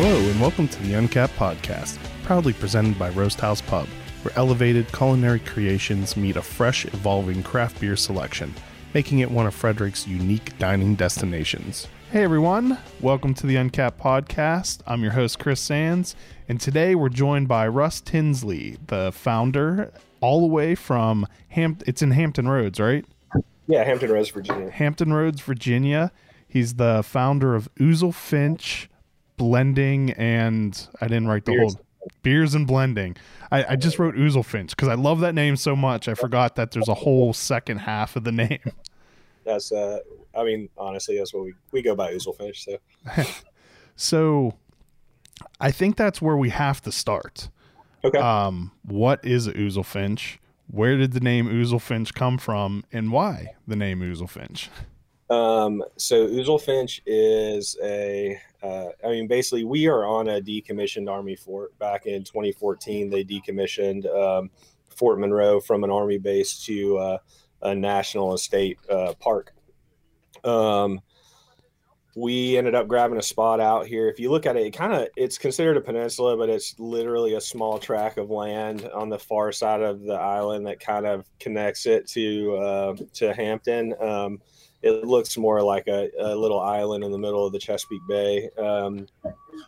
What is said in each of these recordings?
Hello, and welcome to the Uncapped Podcast, proudly presented by Roast House Pub, where elevated culinary creations meet a fresh, evolving craft beer selection, making it one of Frederick's unique dining destinations. Hey everyone, welcome to the Uncapped Podcast. I'm your host, Chris Sands, and today we're joined by Russ Tinsley, the founder, all the way from Ham. It's in Hampton Roads, right? Yeah, Hampton Roads, Virginia. Hampton Roads, Virginia. He's the founder of Oozlefinch Blending, and I didn't write the Beers. whole beers and blending. I, I just wrote Oozlefinch because I love that name so much. I forgot that there's a whole second half of the name. That's uh, I mean, honestly, that's what we we go by Oozlefinch. So So I think that's where we have to start. okay, Um, what is a Oozlefinch? Where did the name Oozlefinch come from, and why the name Oozlefinch? um, so Oozlefinch is a, uh, I mean, basically, we are on a decommissioned Army fort. Back in 2014, they decommissioned um, Fort Monroe from an Army base to uh, a national estate uh, park. Um, we ended up grabbing a spot out here. If you look at it, it kind of it's considered a peninsula, but it's literally a small tract of land on the far side of the island that kind of connects it to uh, to Hampton. Um, it looks more like a, a little island in the middle of the Chesapeake Bay, um,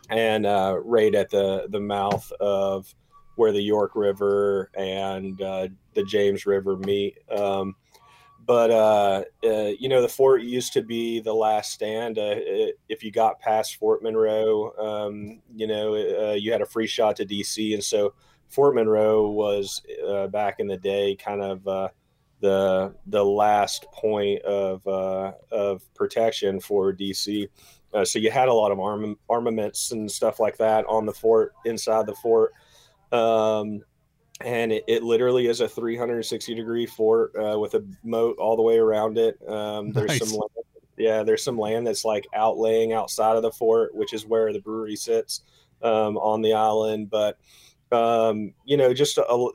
and uh, right at the the mouth of where the York River and uh, the James River meet. Um, but uh, uh, you know, the fort used to be the last stand. Uh, it, if you got past Fort Monroe, um, you know, uh, you had a free shot to DC, and so Fort Monroe was uh, back in the day kind of uh, the the last point of uh, of protection for DC. Uh, so you had a lot of arm, armaments and stuff like that on the fort, inside the fort. Um, and it, it literally is a 360 degree fort uh, with a moat all the way around it. Um, there's Nice. some land, yeah, there's some land that's like outlaying outside of the fort, which is where the brewery sits um, on the island. But um, you know, just a, a-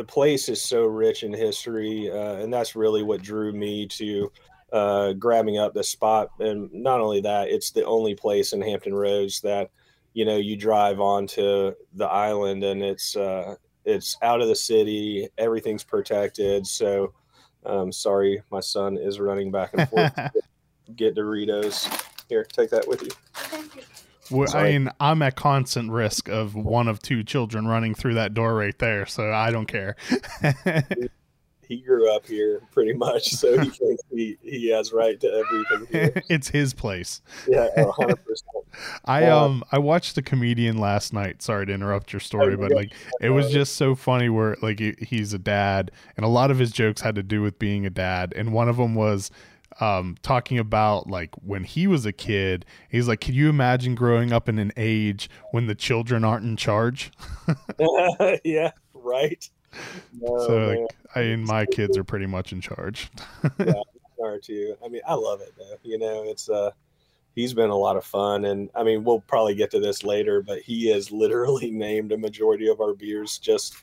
the place is so rich in history, uh, and that's really what drew me to uh, grabbing up the spot. And not only that, it's the only place in Hampton Roads that you know you drive onto the island, and it's uh, it's out of the city. Everything's protected. So, um, sorry, my son is running back and forth. to get Doritos. Here, take that with you. Well, I mean, I'm at constant risk of one of two children running through that door right there, so I don't care. He grew up here pretty much, so he thinks he, he has right to everything here. it's his place. Yeah, hundred percent. I Yeah. um I watched the comedian last night. Sorry to interrupt your story, Oh, but like it was just so funny where like he- he's a dad, and a lot of his jokes had to do with being a dad, and one of them was um talking about like when he was a kid. He's like, "Can you imagine growing up in an age when the children aren't in charge?" yeah, right. No, so man, like, I mean, my kids are pretty much in charge. yeah, are too. I mean, I love it though. You know, it's uh, he's been a lot of fun, and I mean, we'll probably get to this later, but he has literally named a majority of our beers just.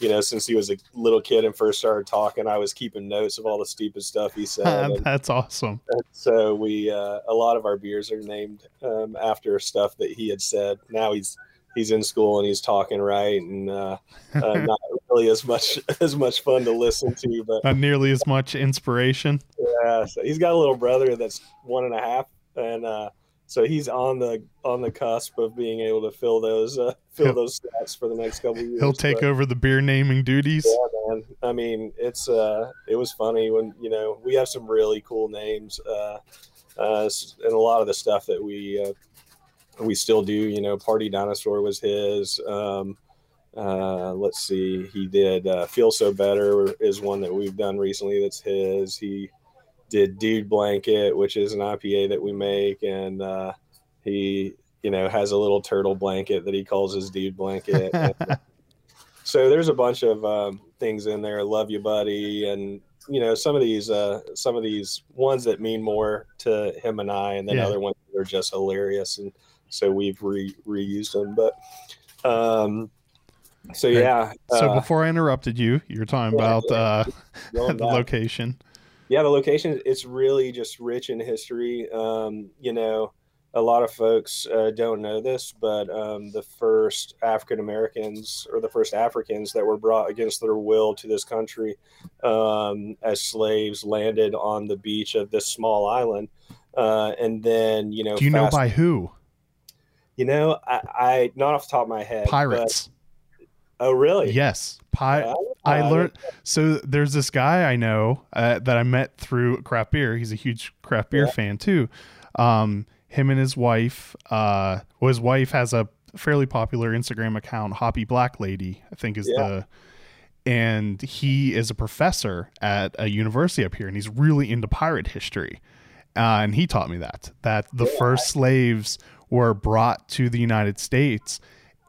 You know, since he was a little kid and first started talking, I was keeping notes of all the stupid stuff he said. and- That's awesome. so we uh, a lot of our beers are named um, after stuff that he had said now he's he's in school and he's talking right and uh, uh, not really as much as much fun to listen to but Not nearly as much inspiration. yeah so he's got a little brother that's one and a half and uh, so he's on the on the cusp of being able to fill those uh, fill He'll- those stats for the next couple of years He'll take but- over the beer naming duties. yeah, man. I mean, it's uh, it was funny when you know we have some really cool names, uh, uh, and a lot of the stuff that we uh, we still do. You know, Party Dinosaur was his. Um, uh, let's see, he did uh, Feel So Better is one that we've done recently. That's his. He did Dude Blanket, which is an IPA that we make, and uh, he you know has a little turtle blanket that he calls his Dude Blanket. So there's a bunch of um, things in there love you buddy and you know some of these uh some of these ones that mean more to him and i and then Yeah. other ones that are just hilarious and so we've re- reused them but um so yeah So uh, before I interrupted you, you were talking yeah, about yeah. uh, the location. Yeah the location it's really just rich in history um you know a lot of folks uh, don't know this, but um, the first African Americans or the first Africans that were brought against their will to this country um, as slaves landed on the beach of this small island. Uh, and then, you know, do you fast- know by who? You know, I, I, not off the top of my head. Pirates. Oh, really? Yes. Pi- I learned. So there's this guy I know uh, that I met through craft beer. He's a huge craft beer yeah. fan too. Um, him and his wife. Uh, well, his wife has a fairly popular Instagram account, Hoppy Black Lady, I think is yeah. the. And he is a professor at a university up here, and he's really into pirate history. Uh, and he taught me that that the yeah. first slaves were brought to the United States,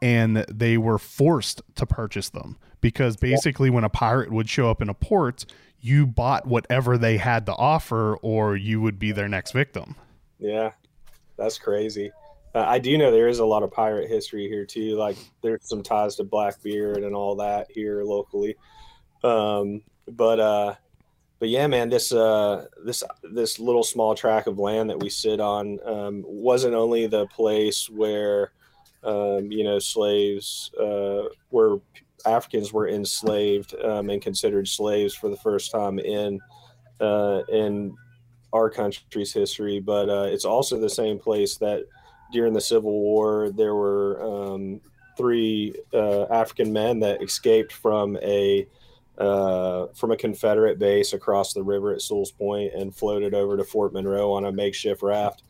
and they were forced to purchase them because basically, when a pirate would show up in a port, you bought whatever they had to offer, or you would be their next victim. Yeah, that's crazy. Uh, I do know there is a lot of pirate history here too. Like there's some ties to Blackbeard and all that here locally. Um, but uh, but yeah, man, this uh, this this little small tract of land that we sit on um, wasn't only the place where um, you know slaves uh, were Africans were enslaved um, and considered slaves for the first time in uh, in our country's history, but uh, it's also the same place that during the Civil War there were um, three uh, African men that escaped from a uh, from a Confederate base across the river at Sewell's Point and floated over to Fort Monroe on a makeshift raft.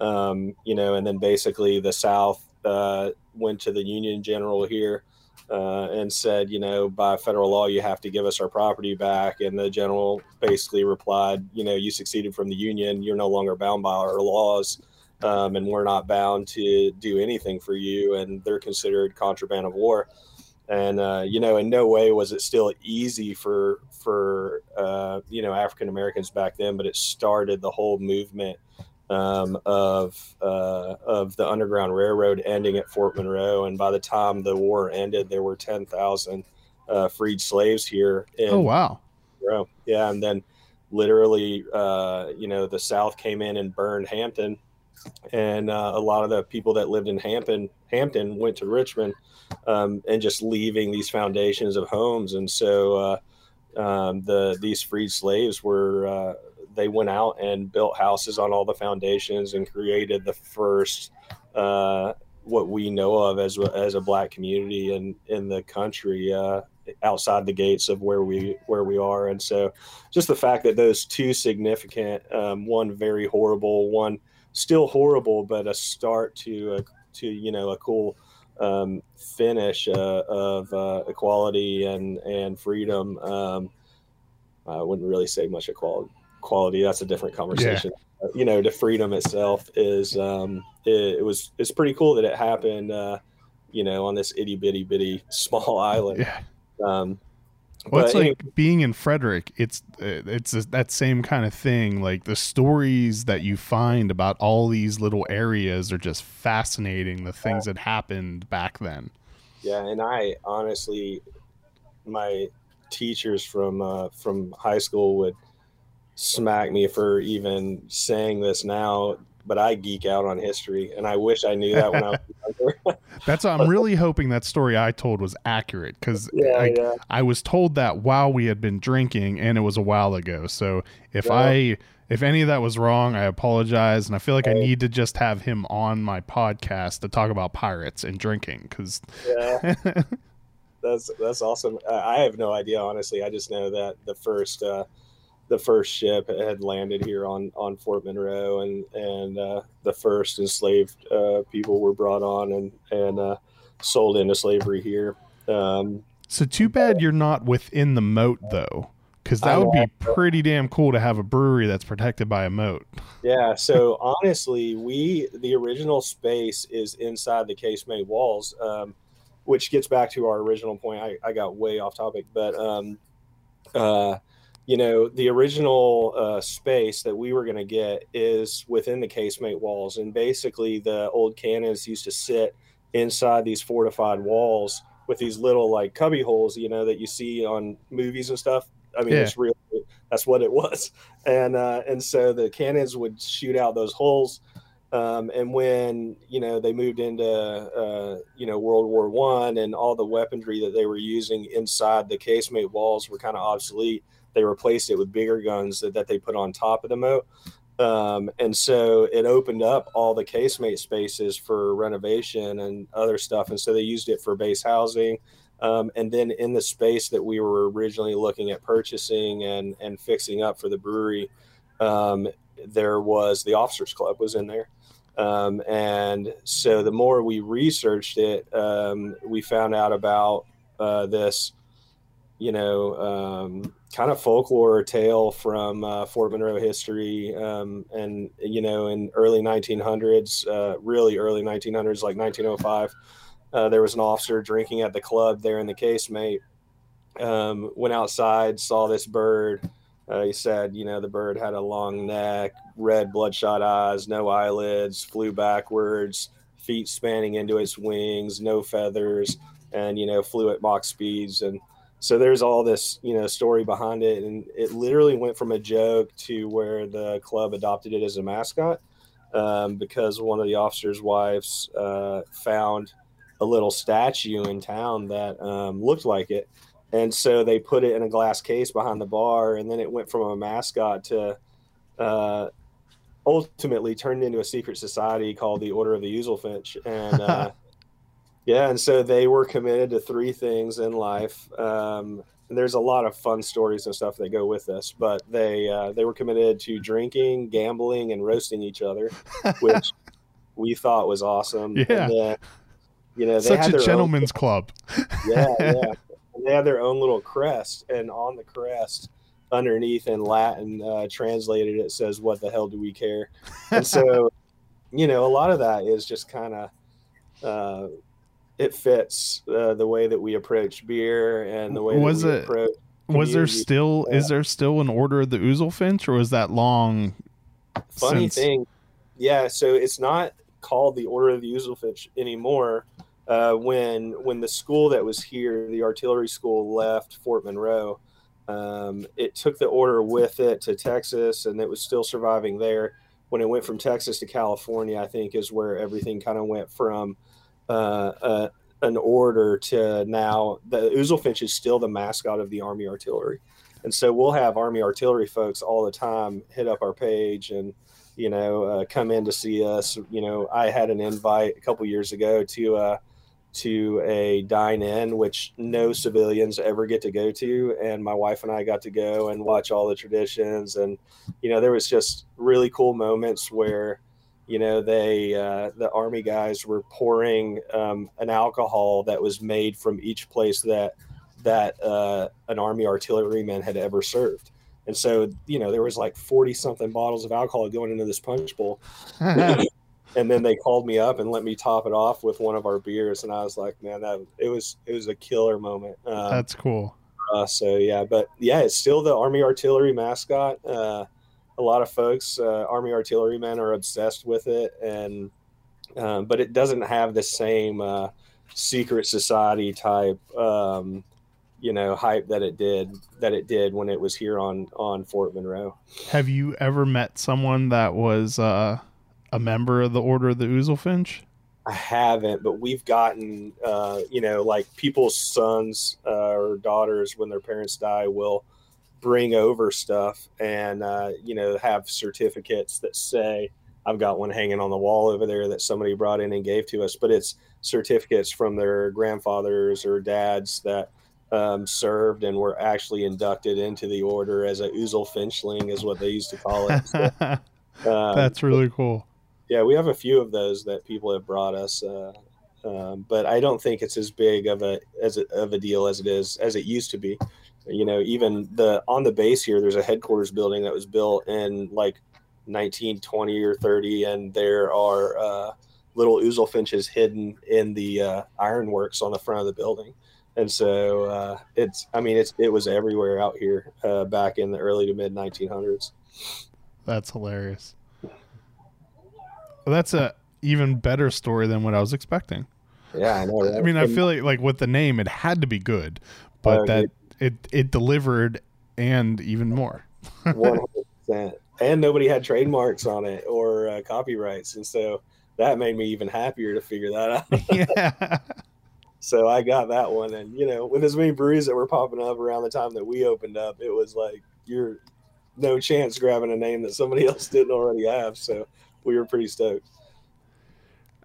Um, you know, and then basically the South uh, went to the Union General here uh, and said, you know, by federal law, you have to give us our property back. And the general basically replied, you know, you succeeded from the union. You're no longer bound by our laws. Um, and we're not bound to do anything for you. And they're considered contraband of war. And, uh, you know, in no way was it still easy for, for uh, you know, African Americans back then, but it started the whole movement um, of uh, of the Underground Railroad ending at Fort Monroe, and by the time the war ended, there were ten thousand uh, freed slaves here. In oh wow! Monroe. Yeah, and then literally, uh, you know, the South came in and burned Hampton, and uh, a lot of the people that lived in Hampton Hampton went to Richmond, um, and just leaving these foundations of homes, and so. Uh, um, the these freed slaves were uh, they went out and built houses on all the foundations and created the first uh, what we know of as as a black community in in the country uh, outside the gates of where we where we are. And so just the fact that those two significant um, one very horrible one still horrible but a start to a, to you know a cool um, finish uh, of uh, equality and and freedom um, I wouldn't really say much equality quality that's a different conversation yeah. you know the freedom itself is um it, it, was it's pretty cool that it happened uh you know on this itty bitty bitty small island yeah um well, it's like anyway. being in Frederick. It's it's a, that same kind of thing. Like the stories that you find about all these little areas are just fascinating. The things yeah. that happened back then. Yeah, and I honestly, my teachers from uh, from high school would smack me for even saying this now, but I geek out on history, and I wish I knew that when I was younger. That's I'm really hoping that story I told was accurate because yeah, I, yeah. I was told that while we had been drinking, and it was a while ago. So if yeah. I if any of that was wrong, I apologize, and I feel like I need to just have him on my podcast to talk about pirates and drinking because. Yeah. that's that's awesome. I have no idea, honestly. I just know that the first. Uh, the first ship had landed here on on Fort Monroe, and and uh, the first enslaved uh, people were brought on and and uh, sold into slavery here. Um, so too bad you're not within the moat though, because that would be pretty damn cool to have a brewery that's protected by a moat. Yeah. So honestly, we the original space is inside the casemate walls, um, which gets back to our original point. I, I got way off topic, but um, uh, you know, the original uh, space that we were going to get is within the casemate walls. And basically, the old cannons used to sit inside these fortified walls with these little like cubby holes, you know, that you see on movies and stuff. I mean, yeah. it's real. That's what it was. And, uh, and so the cannons would shoot out those holes Um, and when you know they moved into uh, you know World War One and all the weaponry that they were using inside the casemate walls were kind of obsolete, they replaced it with bigger guns that, that they put on top of the moat. Um, and so it opened up all the casemate spaces for renovation and other stuff. And so they used it for base housing. Um, and then in the space that we were originally looking at purchasing and, and fixing up for the brewery, um, there was the officers club was in there. Um, and so the more we researched it, um, we found out about uh, this, you know, um, kind of folklore tale from uh, Fort Monroe history. Um, and, you know, in early 1900s, uh, really early 1900s, like 1905, uh, there was an officer drinking at the club there in the casemate. Um, went outside, saw this bird uh, he said, you know, the bird had a long neck, red bloodshot eyes, no eyelids, flew backwards, feet spanning into its wings, no feathers, and, you know, flew at Mach speeds. And so there's all this, you know, story behind it. And it literally went from a joke to where the club adopted it as a mascot um, because one of the officers' wives uh, found a little statue in town that um, looked like it and so they put it in a glass case behind the bar and then it went from a mascot to uh, ultimately turned into a secret society called the order of the Oozlefinch and uh, yeah and so they were committed to three things in life um, there's a lot of fun stories and stuff that go with this but they uh, they were committed to drinking gambling and roasting each other which we thought was awesome yeah then, you know such a gentleman's own... club yeah yeah they had their own little crest, and on the crest, underneath in Latin, uh, translated, it says, "What the hell do we care?" And so, you know, a lot of that is just kind of. Uh, it fits uh, the way that we approach beer and the way was it approach was there still yeah. is there still an order of the Oozlefinch or was that long funny since... thing yeah so it's not called the order of the Oozlefinch anymore uh, when when the school that was here, the artillery school, left Fort Monroe, um, it took the order with it to Texas, and it was still surviving there. When it went from Texas to California, I think is where everything kind of went from uh, uh, an order to now. The Oozlefinch is still the mascot of the Army Artillery, and so we'll have Army Artillery folks all the time hit up our page and you know uh, come in to see us. You know, I had an invite a couple years ago to uh, to a dine in, which no civilians ever get to go to. And my wife and I got to go and watch all the traditions. And, you know, there was just really cool moments where, you know, they, uh, the army guys were pouring um, an alcohol that was made from each place that, that uh, an army artilleryman had ever served. And so, you know, there was like 40 something bottles of alcohol going into this punch bowl. and then they called me up and let me top it off with one of our beers and i was like man that it was it was a killer moment um, that's cool uh, so yeah but yeah it's still the army artillery mascot uh, a lot of folks uh, army artillerymen are obsessed with it and um, but it doesn't have the same uh, secret society type um, you know hype that it did that it did when it was here on on fort monroe have you ever met someone that was uh a member of the Order of the Oozlefinch? I haven't, but we've gotten, uh, you know, like people's sons uh, or daughters when their parents die will bring over stuff and, uh, you know, have certificates that say, I've got one hanging on the wall over there that somebody brought in and gave to us, but it's certificates from their grandfathers or dads that um, served and were actually inducted into the order as a Oozlefinchling, is what they used to call it. So, um, That's really cool yeah, we have a few of those that people have brought us, uh, um, but I don't think it's as big of a as a, of a deal as it is as it used to be. You know, even the on the base here, there's a headquarters building that was built in like 1920 or 30, and there are uh, little oozlefinches hidden in the uh, ironworks on the front of the building. And so uh, it's, I mean, it's it was everywhere out here uh, back in the early to mid 1900s. That's hilarious. Well, that's a even better story than what I was expecting. Yeah, I know. I mean, I feel like like with the name, it had to be good, but oh, that it it it delivered and even more. One hundred percent. and nobody had trademarks on it or uh, copyrights, and so that made me even happier to figure that out. yeah. So I got that one, and you know, with as many breweries that were popping up around the time that we opened up, it was like you're no chance grabbing a name that somebody else didn't already have. So we were pretty stoked.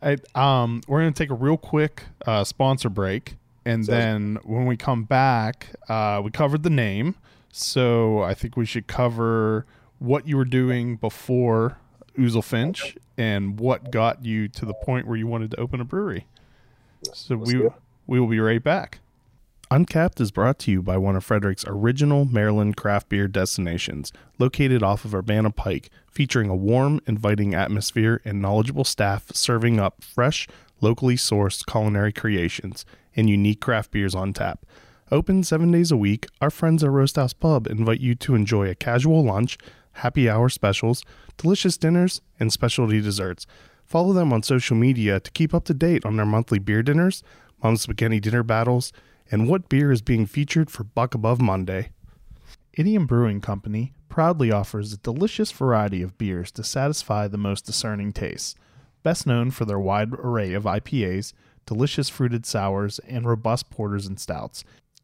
I, um, we're gonna take a real quick uh, sponsor break, and Sounds then when we come back, uh, we covered the name, so I think we should cover what you were doing before Oozlefinch and what got you to the point where you wanted to open a brewery. So Let's we we will be right back. Uncapped is brought to you by one of Frederick's original Maryland craft beer destinations, located off of Urbana Pike, featuring a warm, inviting atmosphere and knowledgeable staff serving up fresh, locally sourced culinary creations and unique craft beers on tap. Open seven days a week, our friends at Roast House Pub invite you to enjoy a casual lunch, happy hour specials, delicious dinners, and specialty desserts. Follow them on social media to keep up to date on their monthly beer dinners, Mom's Spaghetti dinner battles, and what beer is being featured for Buck Above Monday. Idiom Brewing Company proudly offers a delicious variety of beers to satisfy the most discerning tastes. Best known for their wide array of IPAs, delicious fruited sours, and robust porters and stouts,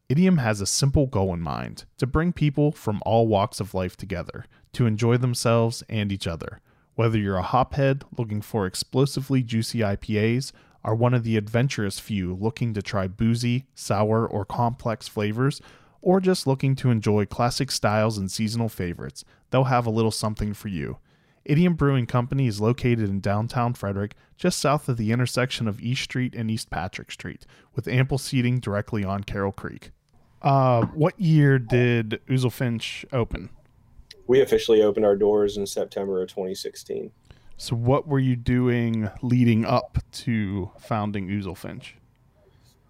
Idiom has a simple goal in mind to bring people from all walks of life together to enjoy themselves and each other. Whether you're a hophead looking for explosively juicy IPAs, are one of the adventurous few looking to try boozy, sour, or complex flavors, or just looking to enjoy classic styles and seasonal favorites, they'll have a little something for you. Idiom Brewing Company is located in downtown Frederick, just south of the intersection of East Street and East Patrick Street, with ample seating directly on Carroll Creek. Uh, what year did Oozlefinch open? We officially opened our doors in September of 2016. So, what were you doing leading up to founding Oozlefinch?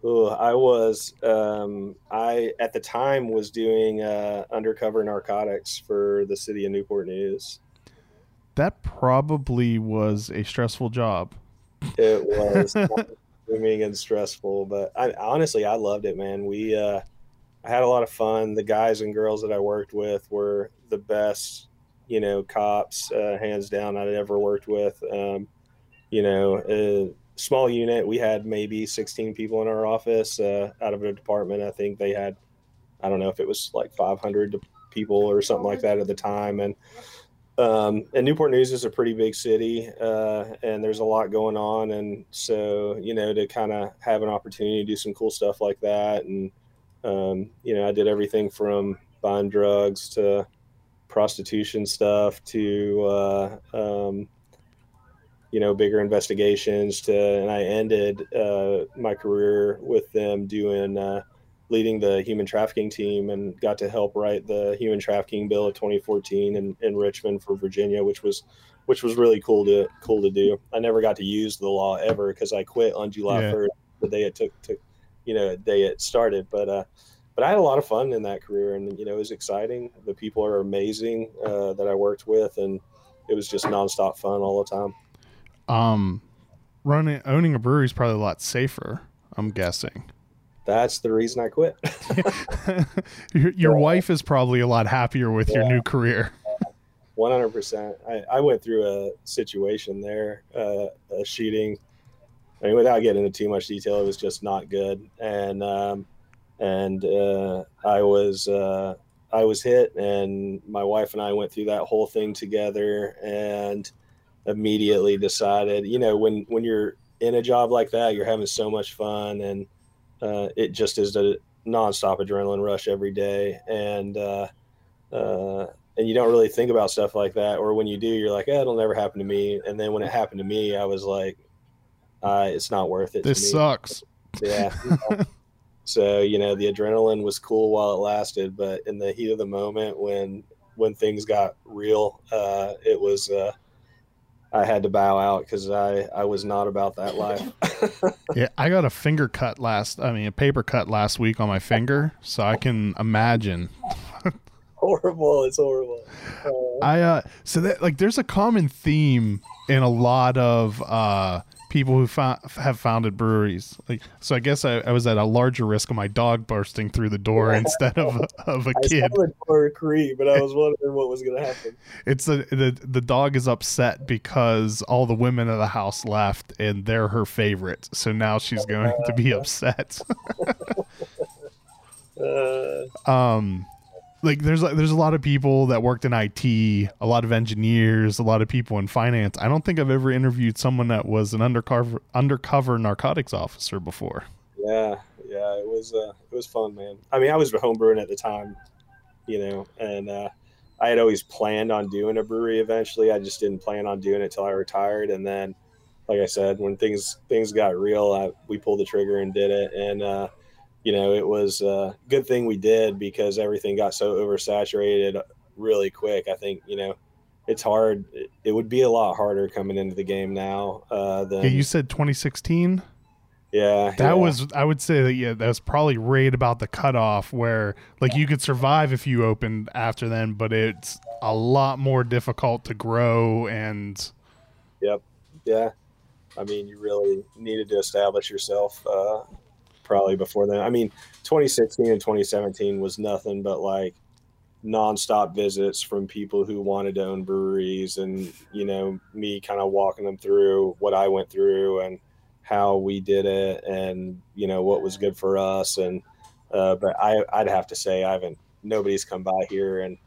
Ugh, I was um, I at the time was doing uh, undercover narcotics for the city of Newport News. That probably was a stressful job. It was booming and stressful, but I honestly I loved it, man. We uh, I had a lot of fun. The guys and girls that I worked with were the best, you know, cops, uh, hands down, I'd ever worked with. Um, you know, small unit. We had maybe 16 people in our office uh, out of a department. I think they had, I don't know if it was like 500 people or something like that at the time. And um, and Newport News is a pretty big city, uh, and there's a lot going on. And so, you know, to kind of have an opportunity to do some cool stuff like that, and um, you know, I did everything from buying drugs to prostitution stuff to uh, um, you know bigger investigations to and i ended uh, my career with them doing uh, leading the human trafficking team and got to help write the human trafficking bill of 2014 in, in richmond for virginia which was which was really cool to cool to do i never got to use the law ever because i quit on july Yeah. 1st the day it took to you know the day it started but uh but I had a lot of fun in that career, and you know it was exciting. The people are amazing uh, that I worked with, and it was just nonstop fun all the time. Um, running owning a brewery is probably a lot safer. I'm guessing. That's the reason I quit. your your wife is probably a lot happier with your new career. One hundred percent. I went through a situation there, uh, a shooting. I mean, without getting into too much detail, it was just not good, and um, and uh, I was uh, I was hit, and my wife and I went through that whole thing together, and immediately decided, you know, when when you're in a job like that, you're having so much fun, and uh, it just is a nonstop adrenaline rush every day, and uh, uh, and you don't really think about stuff like that, or when you do, you're like, eh, it'll never happen to me, and then when it happened to me, I was like, uh, it's not worth it. This to me. sucks. Yeah. so you know the adrenaline was cool while it lasted, but in the heat of the moment, when when things got real, uh, it was. I had to bow out because I I was not about that life. Yeah, I got a finger cut last. I mean, a paper cut last week on my finger, so I can imagine. horrible. It's horrible. Uh, I uh, so that like there's a common theme in a lot of uh people who fo- have founded breweries. Like, so I guess I, I, was at a larger risk of my dog bursting through the door instead of a, of a I kid. saw the door creep, but I was wondering what was going to happen. It's a, the the dog is upset because all the women of the house left and they're her favorite. So now she's going to be upset. Uh, um like there's there's a lot of people that worked in IT, a lot of engineers, a lot of people in finance. I don't think I've ever interviewed someone that was an undercover undercover narcotics officer before. Yeah, yeah, it was uh, it was fun, man. I mean, I was homebrewing at the time, you know, and uh, I had always planned on doing a brewery eventually. I just didn't plan on doing it till I retired, and then, like I said, when things things got real, I, we pulled the trigger and did it, and uh, you know, it was a good thing we did because everything got so oversaturated really quick. I think, you know, it's hard. It would be a lot harder coming into the game now. Uh, than, yeah, you said 2016. Yeah, that yeah. was. I would say that yeah, that was probably right about the cutoff where like you could survive if you opened after then, but it's a lot more difficult to grow and. Yep. Yeah. I mean, you really needed to establish yourself uh, probably before then. I mean, 2016 and 2017 was nothing but like nonstop visits from people who wanted to own breweries and, you know, me kind of walking them through what I went through and how we did it and, you know, what was good for us. And, uh, but I, I'd have to say, I haven't, nobody's come by here and,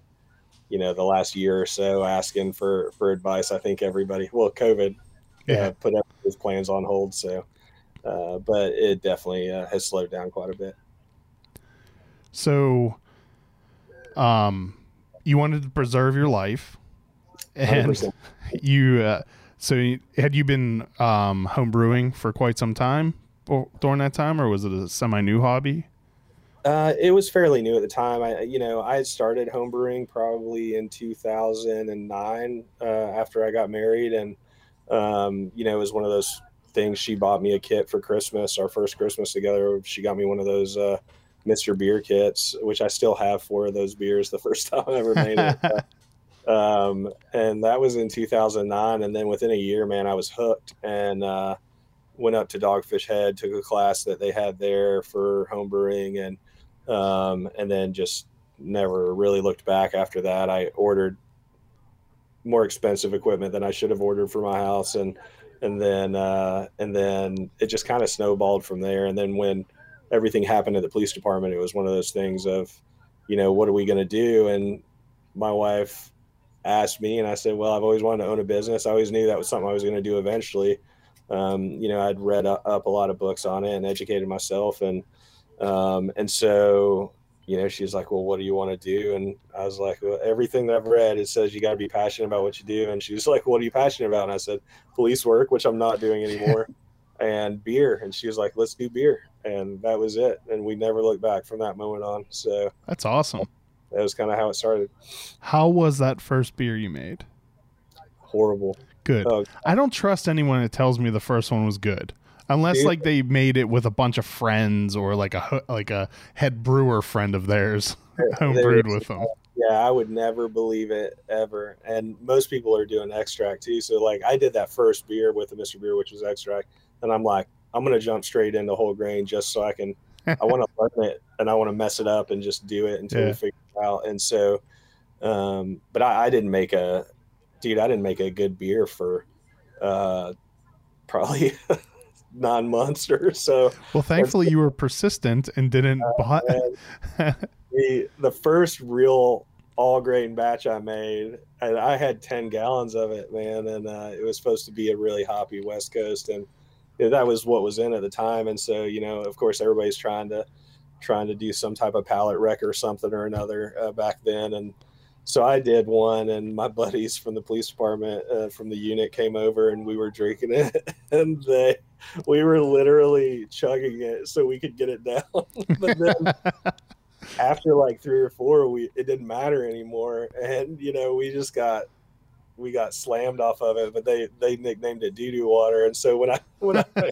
you know, the last year or so asking for, for advice. I think everybody, well, COVID uh, yeah. uh, put his plans on hold. So, uh, but it definitely uh, has slowed down quite a bit. So, um, you wanted to preserve your life, and 100%. you. Uh, so, had you been um, home brewing for quite some time during that time, or was it a semi-new hobby? Uh, it was fairly new at the time. I, you know, I had started homebrewing probably in 2009 uh, after I got married, and um, you know, it was one of those things. She bought me a kit for Christmas, our first Christmas together. She got me one of those uh, Mr. Beer kits, which I still have four of those beers the first time I ever made it. um, and that was in 2009. And then within a year, man, I was hooked and uh, went up to Dogfish Head, took a class that they had there for homebrewing, and um, and then just never really looked back after that. I ordered more expensive equipment than I should have ordered for my house, and and then uh, and then it just kind of snowballed from there. And then when everything happened at the police department, it was one of those things of, you know, what are we going to do? And my wife asked me, and I said, well, I've always wanted to own a business. I always knew that was something I was going to do eventually. Um, you know, I'd read up a lot of books on it and educated myself, and um, and so you know, she's like, well, what do you want to do? And I was like, well, everything that I've read, it says you got to be passionate about what you do. And she was like, what are you passionate about? And I said, police work, which I'm not doing anymore, and beer. And she was like, let's do beer. And that was it. And we never looked back from that moment on. So that's awesome. That was kind of how it started. How was that first beer you made? Horrible. Good. Oh. I don't trust anyone that tells me the first one was good unless Dude. like they made it with a bunch of friends or like a like a head brewer friend of theirs home brewed with them. Yeah, I would never believe it ever. And most people are doing extract too. So like I did that first beer with the Mr. Beer, which was extract, and I'm like, I'm gonna jump straight into whole grain just so I can. I want to learn it and I want to mess it up and just do it until yeah. we figure it out. And so, um, but I, I didn't make a, dude, I didn't make a good beer for, uh, probably or so. Well, thankfully you were persistent and didn't uh, buy. the, the first real all grain batch I made, and I had 10 gallons of it, man. And uh, it was supposed to be a really hoppy West Coast. And that was what was in at the time. And so, you know, of course, everybody's trying to, trying to do some type of palate wreck or something or another uh, back then. And, so I did one, and my buddies from the police department, uh, from the unit, came over, and we were drinking it, and they, we were literally chugging it so we could get it down. but then after like three or four, we it didn't matter anymore, and you know we just got we got slammed off of it. But they they nicknamed it doo doo water, and so when I when I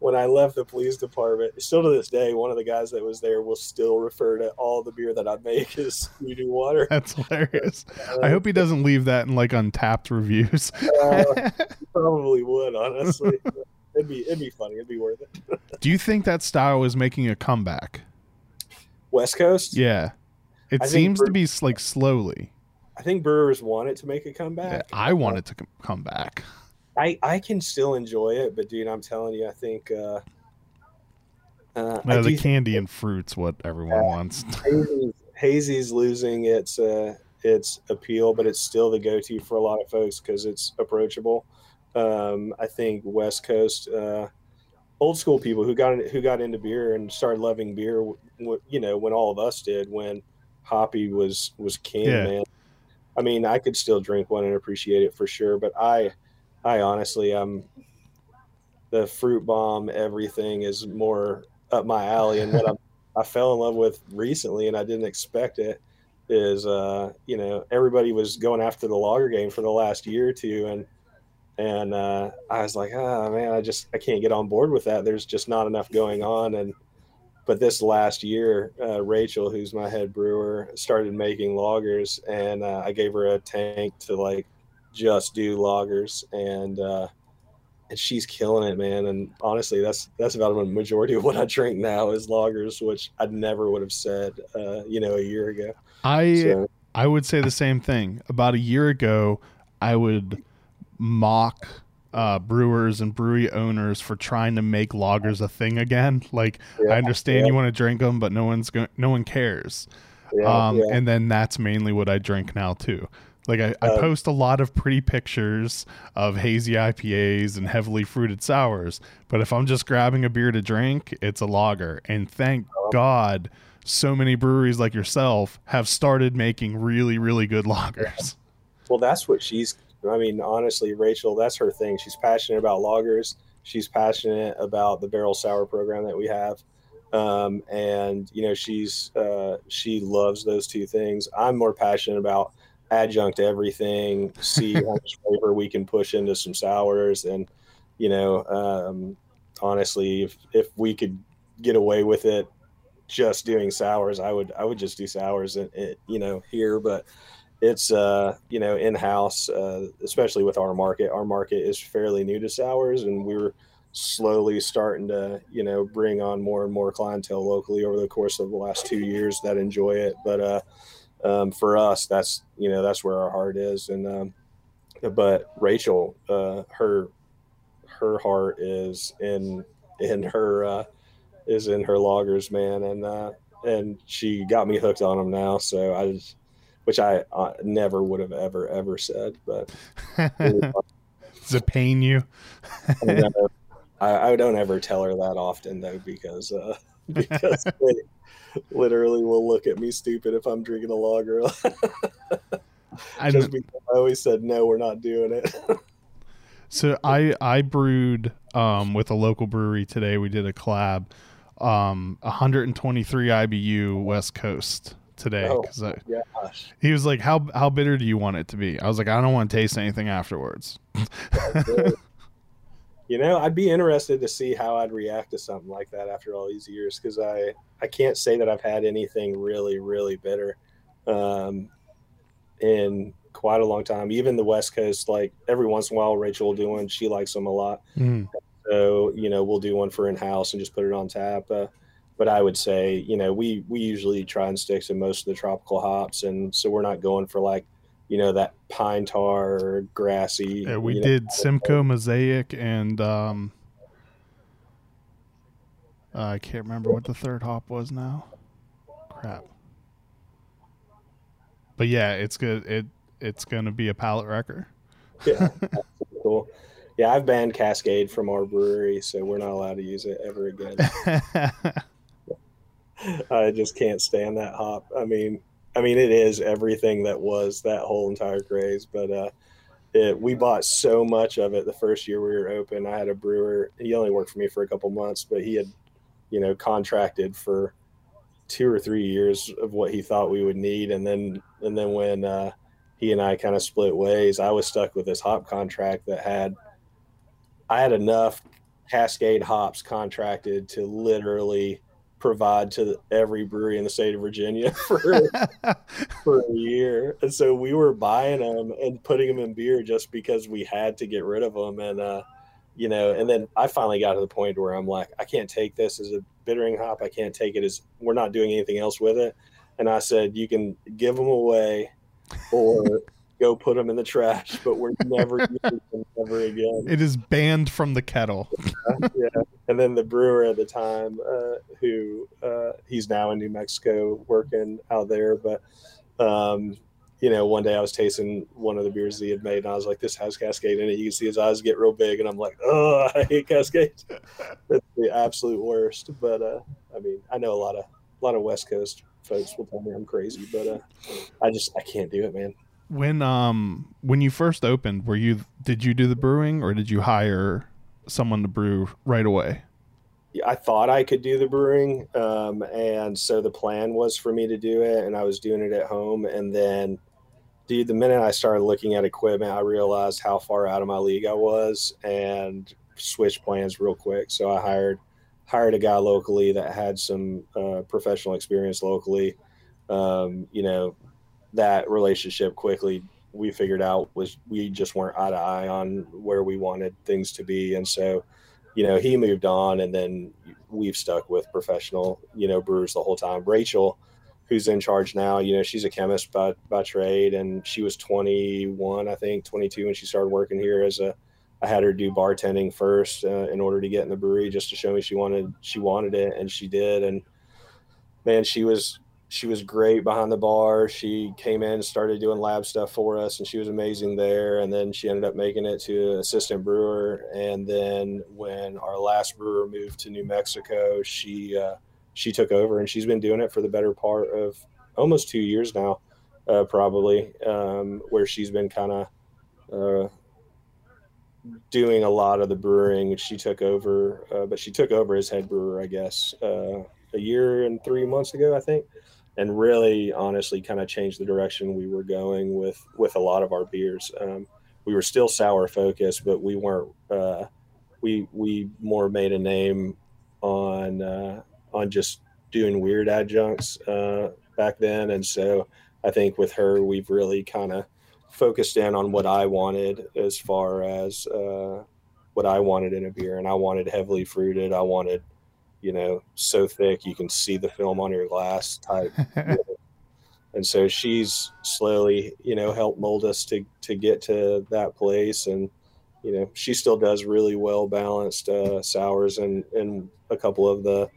when I left the police department, still to this day, one of the guys that was there will still refer to all the beer that I make as doo water. That's hilarious. Uh, I hope he doesn't leave that in like Untappd reviews. uh, probably would, honestly. It'd be it'd be funny. It'd be worth it. Do you think that style is making a comeback? West Coast. Yeah, it I seems to be like slowly. I think brewers want it to make a comeback. I want it to come back. I I can still enjoy it, but dude, I'm telling you, I think. uh uh, I No, the candy and fruits what everyone wants. Hazy's, Hazy's losing its uh, its appeal, but it's still the go to for a lot of folks because it's approachable. Um, I think West Coast uh, old school people who got who got into beer and started loving beer, you know, when all of us did, when Hoppy was was king, Yeah. man. I mean, I could still drink one and appreciate it for sure, but I, I honestly, I'm the fruit bomb. Everything is more up my alley, and what I'm I fell in love with recently, and I didn't expect it. Is uh, you know everybody was going after the lager game for the last year or two, and and uh, I was like, ah man, I just I can't get on board with that. There's just not enough going on, and but this last year, uh, Rachel, who's my head brewer, started making lagers, and uh, I gave her a tank to like just do lagers, and uh, and she's killing it, man. And honestly, that's that's about a majority of what I drink now is lagers, which I never would have said, uh, you know, a year ago. I So, I would say the same thing. About a year ago, I would mock uh, brewers and brewery owners for trying to make lagers a thing again. Like yeah, I understand yeah, you want to drink them, but no one's going, no one cares. yeah, um. And then that's mainly what I drink now too. Like I, I Um, post a lot of pretty pictures of hazy IPAs and heavily fruited sours, but if I'm just grabbing a beer to drink, it's a lager. And thank Uh-huh. God, so many breweries like yourself have started making really, really good lagers. Well, that's what she's. I mean, honestly, Rachel, that's her thing. She's passionate about lagers. She's passionate about the barrel sour program that we have, um, and you know, she's uh, she loves those two things. I'm more passionate about adjunct everything. See how much flavor we can push into some sours, and you know, um, honestly, if if we could get away with it just doing sours, I would I would just do sours, and you know, here, but it's uh you know in house uh, especially with our market. Our market is fairly new to sours and we're slowly starting to you know bring on more and more clientele locally over the course of the last two years that enjoy it. But uh um, for us that's you know that's where our heart is. And um but rachel uh her her heart is in in her uh is in her lagers man. And uh and she got me hooked on them now. So i just which I uh, never would have ever ever said. But Does it pain you? I, I, I don't ever tell her that often though, because uh, because they literally will look at me stupid if I'm drinking a lager. I Just because I always said no, we're not doing it. So I I brewed um, with a local brewery today. We did a collab, um, 123 IBU West Coast today. because Gosh, he was like, "How how bitter do you want it to be?" I was like, "I don't want to taste anything afterwards." you know, I'd be interested to see how I'd react to something like that after all these years because I I can't say that I've had anything really really bitter um, in quite a long time. Even the West Coast, like every once in a while, Rachel will do one. She likes them a lot, Mm. so you know we'll do one for in house and just put it on tap. Uh, but I would say you know we we usually try and stick to most of the tropical hops, and so we're not going for like you know that pine tar or grassy. Yeah, we you know, did Simcoe Mosaic and um, uh, I can't remember what the third hop was now. Crap. But yeah, it's good. It it's gonna be a palate wrecker. yeah, cool. Yeah, I've banned Cascade from our brewery, so we're not allowed to use it ever again. I just can't stand that hop. I mean, I mean, it is everything that was that whole entire craze. But uh, it, we bought so much of it the first year we were open. I had a brewer. He only worked for me for a couple months, but he had, you know, contracted for two or three years of what he thought we would need, and then and then when uh, he and I kind of split ways, I was stuck with this hop contract that had. I had enough Cascade hops contracted to literally provide to every brewery in the state of Virginia for for a year, and so we were buying them and putting them in beer just because we had to get rid of them. And uh, you know, and then I finally got to the point where I'm like, I can't take this as a bittering hop. I can't take it as we're not doing anything else with it. And I said, you can give them away or go put them in the trash, but we're never using them ever again. It is banned from the kettle. yeah. And then the brewer at the time, uh, who uh, he's now in New Mexico working out there, but um, you know, one day I was tasting one of the beers he had made, and I was like, "This has Cascade in it." You can see his eyes get real big, and I'm like, "Oh, I hate Cascade. It's the absolute worst." But uh, I mean, I know a lot of a lot of West Coast folks will tell me I'm crazy, but uh, I just I can't do it, man. When um when you first opened, were you did you do the brewing or did you hire someone to brew right away? I thought I could do the brewing, um, and so the plan was for me to do it, and I was doing it at home, and then dude, the minute I started looking at equipment, I realized how far out of my league I was and switched plans real quick. So I hired hired a guy locally that had some uh, professional experience locally. Um, you know, that relationship quickly we figured out was we just weren't eye to eye on where we wanted things to be, and so you know he moved on, and then we've stuck with professional you know brewers the whole time. Rachel who's in charge now. You know, she's a chemist by by trade, and she was 21, I think, 22 when she started working here as a. I had her do bartending first uh, in order to get in the brewery, just to show me she wanted she wanted it, and she did. And man, she was she was great behind the bar. She came in, and started doing lab stuff for us, and she was amazing there. And then she ended up making it to assistant brewer. And then when our last brewer moved to New Mexico, she uh, she took over and she's been doing it for the better part of almost two years now, uh, probably, um, where she's been kind of uh, doing a lot of the brewing. She took over, uh, but she took over as head brewer, I guess, uh, a year and three months ago, I think, and really, honestly, kind of changed the direction we were going with with a lot of our beers. Um, we were still sour focused, but we weren't. Uh, we we more made a name on uh, on just doing weird adjuncts uh, back then. And so I think with her, we've really kind of focused in on what I wanted as far as uh, what I wanted in a beer. And I wanted heavily fruited. I wanted, you know, so thick you can see the film on your glass type. and so she's slowly, you know, helped mold us to, to get to that place. And, you know, she still does really well balanced uh, sours and, and a couple of the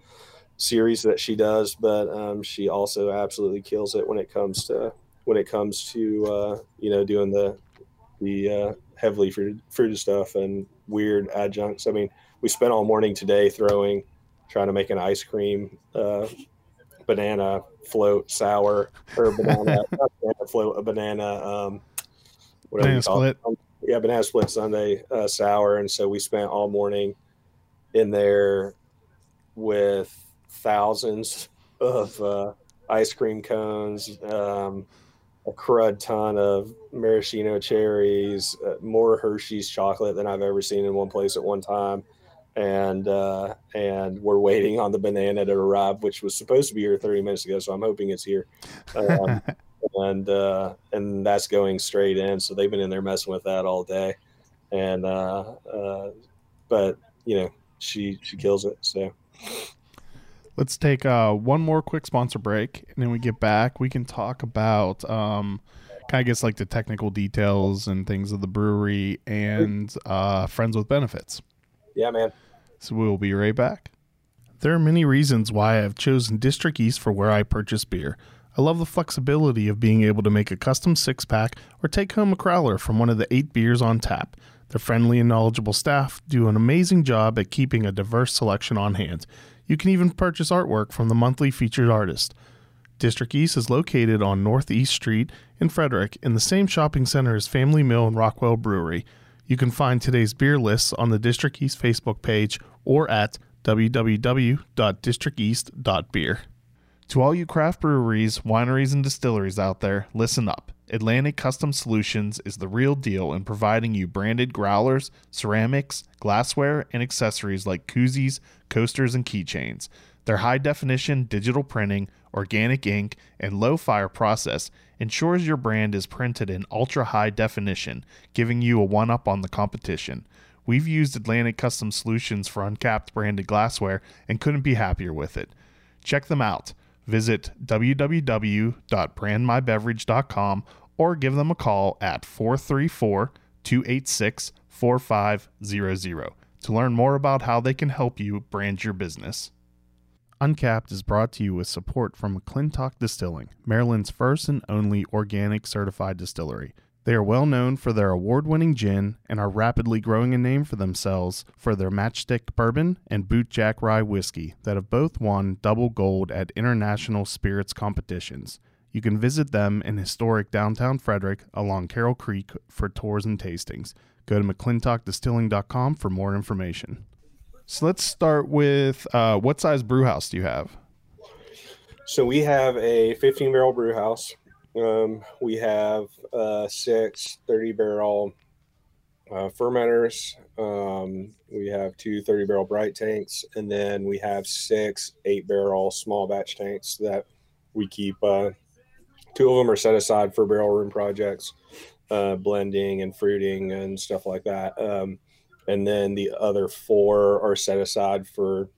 series that she does, but um, she also absolutely kills it when it comes to when it comes to uh, you know doing the the uh, heavily fruited, fruited stuff and weird adjuncts. I mean, we spent all morning today throwing, trying to make an ice cream uh, banana float sour or banana, banana float a banana um, whatever banana split. It. Yeah, banana split Sunday uh, sour, and so we spent all morning in there with thousands of uh, ice cream cones, um, a crud ton of maraschino cherries, uh, more Hershey's chocolate than I've ever seen in one place at one time. And uh, and we're waiting on the banana to arrive, which was supposed to be here 30 minutes ago. So I'm hoping it's here. Um, and uh, and that's going straight in. So they've been in there messing with that all day. And uh, uh, but you know she she kills it. So let's take uh, one more quick sponsor break, and then we get back. We can talk about um, kind of gets like the technical details and things of the brewery and uh, friends with benefits. Yeah, man. So we'll be right back. There are many reasons why I have chosen District East for where I purchase beer. I love the flexibility of being able to make a custom six pack or take home a crowler from one of the eight beers on tap. Their friendly and knowledgeable staff do an amazing job at keeping a diverse selection on hand. You can even purchase artwork from the monthly featured artist. District East is located on Northeast Street in Frederick in the same shopping center as Family Meal and Rockwell Brewery. You can find today's beer lists on the District East Facebook page or at www.districteast.beer. To all you craft breweries, wineries, and distilleries out there, listen up. Atlantic Custom Solutions is the real deal in providing you branded growlers, ceramics, glassware, and accessories like koozies, coasters, and keychains. Their high definition digital printing, organic ink, and low fire process ensures your brand is printed in ultra high definition, giving you a one up on the competition. We've used Atlantic Custom Solutions for uncapped branded glassware and couldn't be happier with it. Check them out. Visit www.brandmybeverage.com or give them a call at 434 286 4500 to learn more about how they can help you brand your business. Uncapped is brought to you with support from McClintock Distilling, Maryland's first and only organic certified distillery. They are well known for their award winning gin and are rapidly growing a name for themselves for their matchstick bourbon and bootjack rye whiskey that have both won double gold at international spirits competitions. You can visit them in historic downtown Frederick along Carroll Creek for tours and tastings. Go to mcclintockdistilling.com for more information. So let's start with uh, what size brew house do you have? So we have a 15 barrel brew house. Um, we have uh, six 30 barrel uh, fermenters. Um, we have two 30 barrel bright tanks, and then we have six eight barrel small batch tanks that we keep. Uh, two of them are set aside for barrel room projects, uh, blending and fruiting and stuff like that. Um, and then the other four are set aside for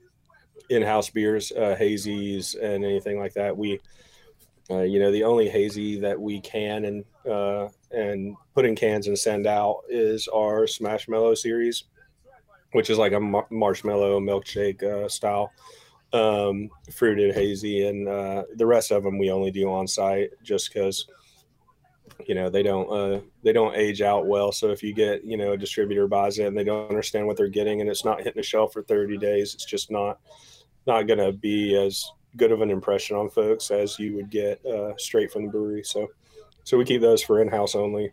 in-house beers, uh, hazies, and anything like that. We uh, you know, the only hazy that we can and uh, and put in cans and send out is our Smashmallow series, which is like a mar- marshmallow milkshake uh, style um, fruited hazy, and uh, the rest of them we only do on site just because you know they don't uh, they don't age out well. So if you get you know a distributor buys it and they don't understand what they're getting and it's not hitting the shelf for 30 days, it's just not not going to be as good of an impression on folks as you would get uh, straight from the brewery. So, so we keep those for in-house only.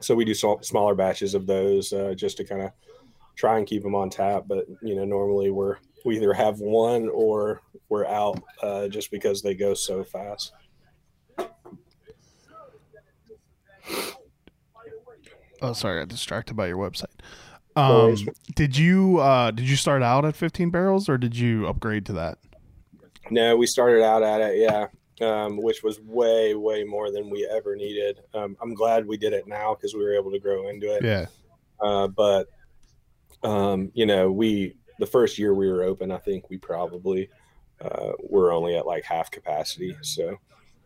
So we do smaller batches of those uh, just to kind of try and keep them on tap. But you know, normally we're we either have one or we're out uh, just because they go so fast. Oh, sorry, I got distracted by your website. Um, did you uh, did you start out at 15 barrels or did you upgrade to that? No, we started out at it, yeah, um, which was way, way more than we ever needed. Um, I'm glad we did it now because we were able to grow into it. Yeah. Uh, but, um, you know, we, the first year we were open, I think we probably uh, were only at like half capacity. So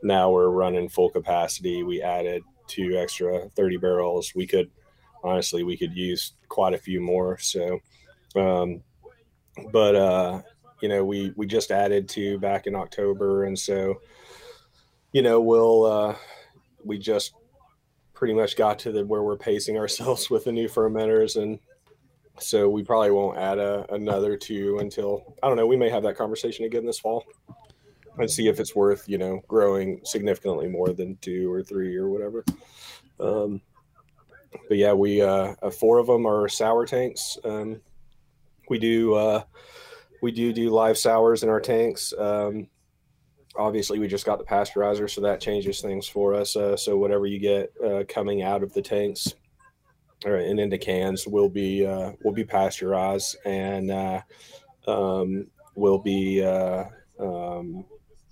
now we're running full capacity. We added two extra 30 barrels. We could, honestly, we could use quite a few more. So, um, but, uh, you know we we just added to back in October, and so you know we'll uh, we just pretty much got to the where we're pacing ourselves with the new fermenters and so we probably won't add a, another two until I don't know. We may have that conversation again this fall and see if it's worth you know growing significantly more than two or three or whatever. Um, but yeah, we uh, uh four of them are sour tanks. Um, we do uh, we do do live sours in our tanks. Um, obviously, we just got the pasteurizer, so that changes things for us. Uh, so whatever you get uh, coming out of the tanks or and into cans will be uh, will be pasteurized and uh, um, will be uh, um,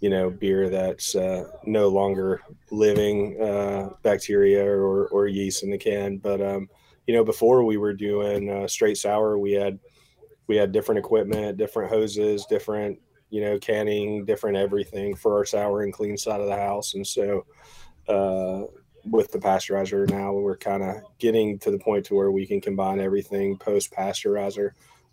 you know beer that's uh, no longer living bacteria or, or yeast in the can. But um, you know, before we were doing straight sour, we had we had different equipment, different hoses, different you know canning, different everything for our sour and clean side of the house. And so uh, with the pasteurizer now, we're kind of getting to the point to where we can combine everything post pasteurizer.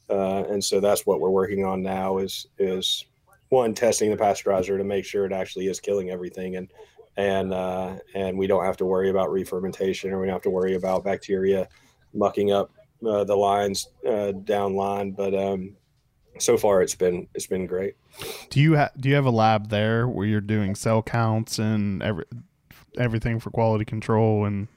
Uh, and so that's what we're working on now is is one testing the pasteurizer to make sure it actually is killing everything and and uh, and we don't have to worry about re-fermentation or we don't have to worry about bacteria mucking up uh, the lines uh, down line, but um, so far it's been it's been great. Do you have do you have a lab there where you're doing cell counts and every everything for quality control and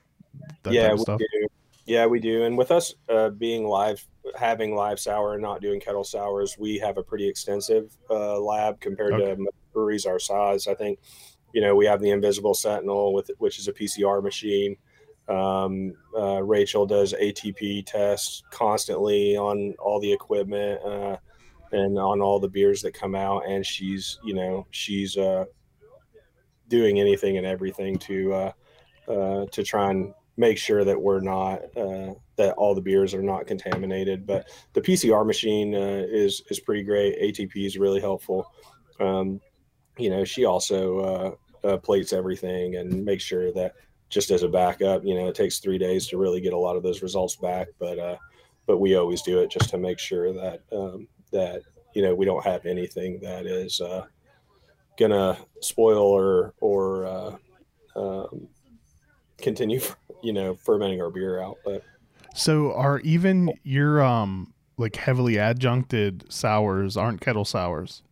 yeah, we stuff? Do. Yeah, we do. And with us uh, being live, having live sour and not doing kettle sours, we have a pretty extensive uh, lab compared okay. to breweries our size. I think, you know, we have the Invisible Sentinel with which is a PCR machine. Um, uh, Rachel does ATP tests constantly on all the equipment uh, and on all the beers that come out, and she's you know she's uh, doing anything and everything to uh, uh, to try and make sure that we're not uh, that all the beers are not contaminated. But the PCR machine uh, is is pretty great. ATP is really helpful. Um, you know, she also uh, uh, plates everything and makes sure that just as a backup, you know, it takes three days to really get a lot of those results back. But uh, but we always do it just to make sure that um, that you know we don't have anything that is uh, gonna spoil or or um, continue, you know, fermenting our beer out. But so are even your um like heavily adjuncted sours aren't kettle sours?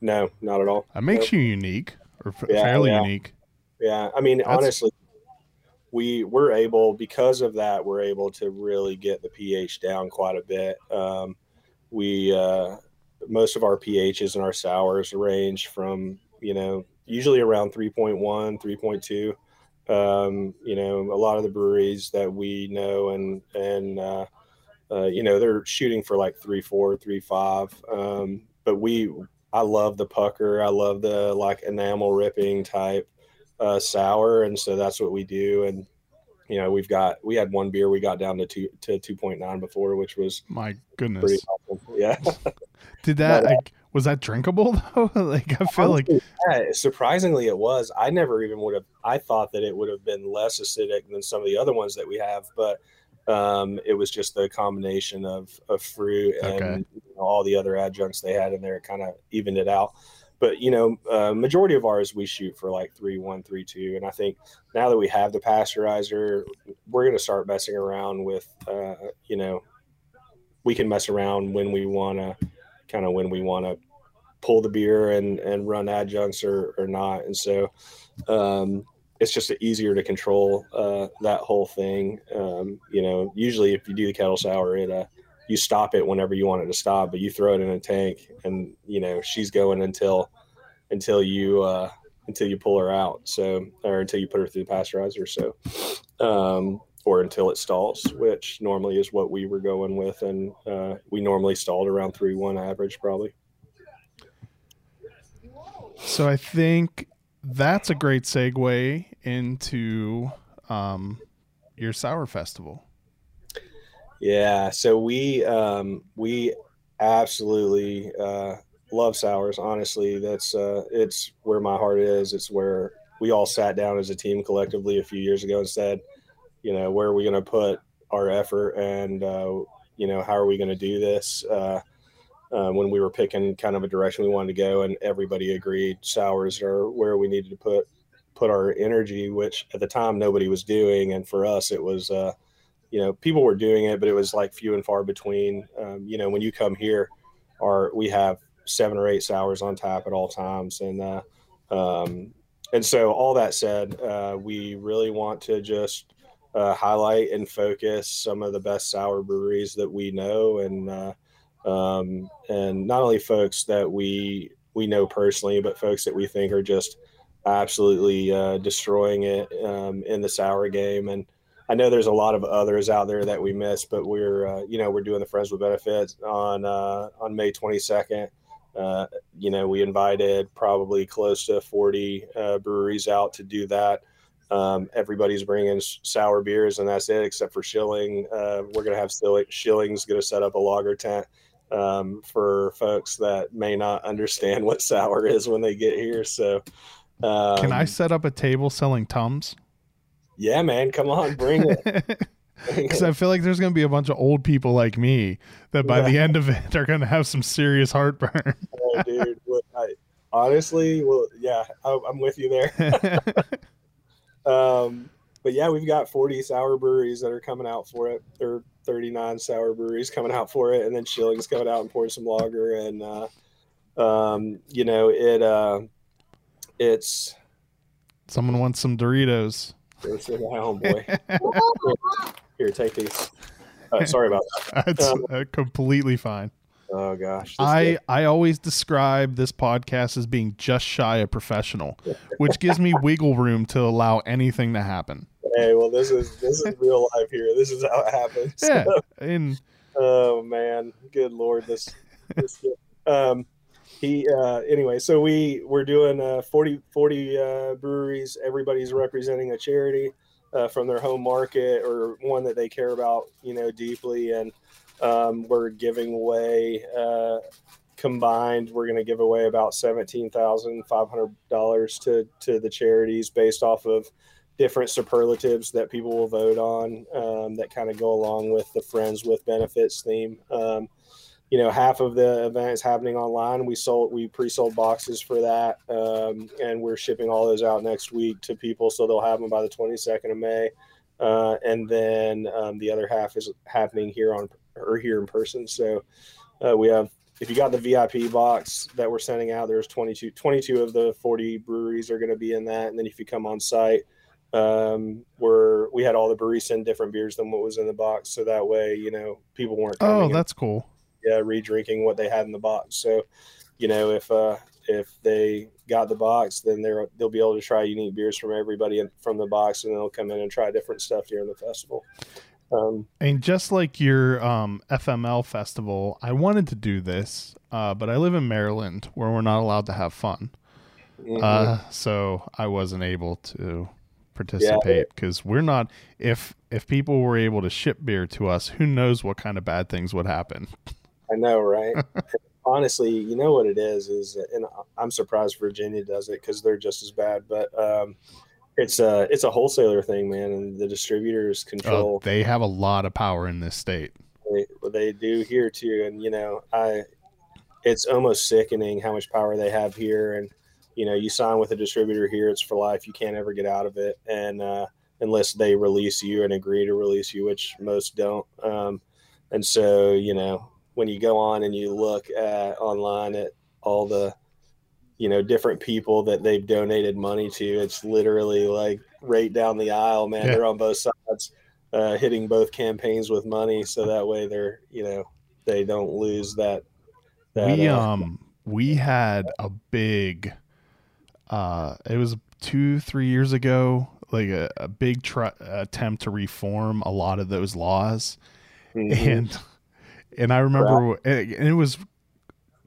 No, not at all. That makes Nope. you unique or f- Yeah, fairly yeah. unique. Yeah, I mean, That's- honestly, we we're able because of that. We're able to really get the pH down quite a bit. Um, we uh, most of our pHs and our sours range from you know usually around 3.1, 3.2. Um, you know, a lot of the breweries that we know and and uh, uh, you know they're shooting for like three four, three five. Um, but we, I love the pucker. I love the like enamel ripping type uh, sour, and so that's what we do. And you know, we've got we had one beer we got down to two to two point nine before, which was My goodness. awesome. Yeah, Did that like was that drinkable though? like I feel like yeah, surprisingly, it was. I never even would have. I thought that it would have been less acidic than some of the other ones that we have, but um, it was just the combination of, of fruit and Okay. you know, all the other adjuncts they had in there kind of evened it out. But you know, uh, majority of ours we shoot for like three one, three two, and I think now that we have the pasteurizer, we're going to start messing around with, uh, you know, we can mess around when we want to, kind of when we want to pull the beer and and run adjuncts or or not, and so um, it's just easier to control uh, that whole thing. Um, you know, usually if you do the kettle sour, it uh, you stop it whenever you want it to stop, but you throw it in a tank, and you know she's going until until you uh, until you pull her out. So or until you put her through the pasteurizer. So. Um, or until it stalls, which normally is what we were going with, and uh, we normally stalled around three one average, probably. so I think that's a great segue into um your sour festival. Yeah, so we um, we absolutely uh, love sours. Honestly, that's uh, it's where my heart is. It's where we all sat down as a team collectively a few years ago and said, you know, where are we going to put our effort, and uh, you know, how are we going to do this? Uh, uh, when we were picking kind of a direction we wanted to go, and everybody agreed sours are where we needed to put put our energy, which at the time nobody was doing, and for us it was. Uh, you know, people were doing it, but it was like few and far between. Um, you know, when you come here, our we have seven or eight sours on tap at all times, and uh, um, and so all that said, uh, we really want to just uh, highlight and focus some of the best sour breweries that we know, and uh, um, and not only folks that we we know personally, but folks that we think are just absolutely uh, destroying it um, in the sour game and. I know there's a lot of others out there that we miss, but we're uh, you know we're doing the Friends with Benefits on uh, on May 22nd. Uh, you know we invited probably close to 40 uh, breweries out to do that. Um, everybody's bringing sour beers, and that's it, except for Schilling. Uh, we're gonna have Schilling's gonna set up a lager tent um, for folks that may not understand what sour is when they get here. So um, Can I set up a table selling tums? Yeah, man, come on, bring it. Because. I feel like there's going to be a bunch of old people like me that by Yeah. the end of it are going to have some serious heartburn. oh, dude. Well, I, honestly, well, yeah, I, I'm with you there. Um, but yeah, we've got 40 sour breweries that are coming out for it. There are 39 sour breweries coming out for it, and then Schilling's coming out and pouring some lager. And uh, um, you know, it uh, it's Someone wants some Doritos. it's my homeboy. Here, take these. Uh, sorry about that. That's Um, uh, completely fine. Oh gosh, I, guy- I always describe this podcast as being just shy of professional, which gives me wiggle room to allow anything to happen. hey, well, this is this is real life here. This is how it happens. Yeah. And Oh man, good lord, this. this um, he uh, anyway. So we we're doing uh, 40, 40 uh, breweries. Everybody's representing a charity. uh, from their home market or one that they care about, you know, deeply. And um, we're giving away uh, combined. We're going to give away about seventeen thousand five hundred dollars to to the charities based off of different superlatives that people will vote on um, that kind of go along with the friends with benefits theme. Um, you know, half of the event is happening online. We sold, we pre-sold boxes for that, um, and we're shipping all those out next week to people, so they'll have them by the 22nd of May. Uh, and then um, the other half is happening here on or here in person. So uh, we have, if you got the VIP box that we're sending out, there's 22, 22 of the 40 breweries are going to be in that. And then if you come on site, um, we're we had all the breweries send different beers than what was in the box, so that way you know people weren't. Oh, that's cool yeah, re-drinking what they had in the box. So, you know, if uh, if they got the box, then they're they'll be able to try unique beers from everybody from the box, and they'll come in and try different stuff during the festival. Um, and just like your um, FML festival, I wanted to do this, uh, but I live in Maryland where we're not allowed to have fun. Mm-hmm. Uh, so I wasn't able to participate because yeah. we're not. If if people were able to ship beer to us, who knows what kind of bad things would happen. I know, right? Honestly, you know what it is is, and I'm surprised Virginia does it because they're just as bad. But um, it's a it's a wholesaler thing, man, and the distributors control. Oh, they have a lot of power in this state. They, they do here too, and you know, I it's almost sickening how much power they have here. And you know, you sign with a distributor here, it's for life. You can't ever get out of it, and uh, unless they release you and agree to release you, which most don't. Um, and so, you know, when you go on and you look at online at all the you know different people that they've donated money to it's literally like right down the aisle man yeah. they're on both sides uh, hitting both campaigns with money so that way they're you know they don't lose that, that we uh, um we had a big uh it was two three years ago like a, a big tr- attempt to reform a lot of those laws mm-hmm. and and I remember and it was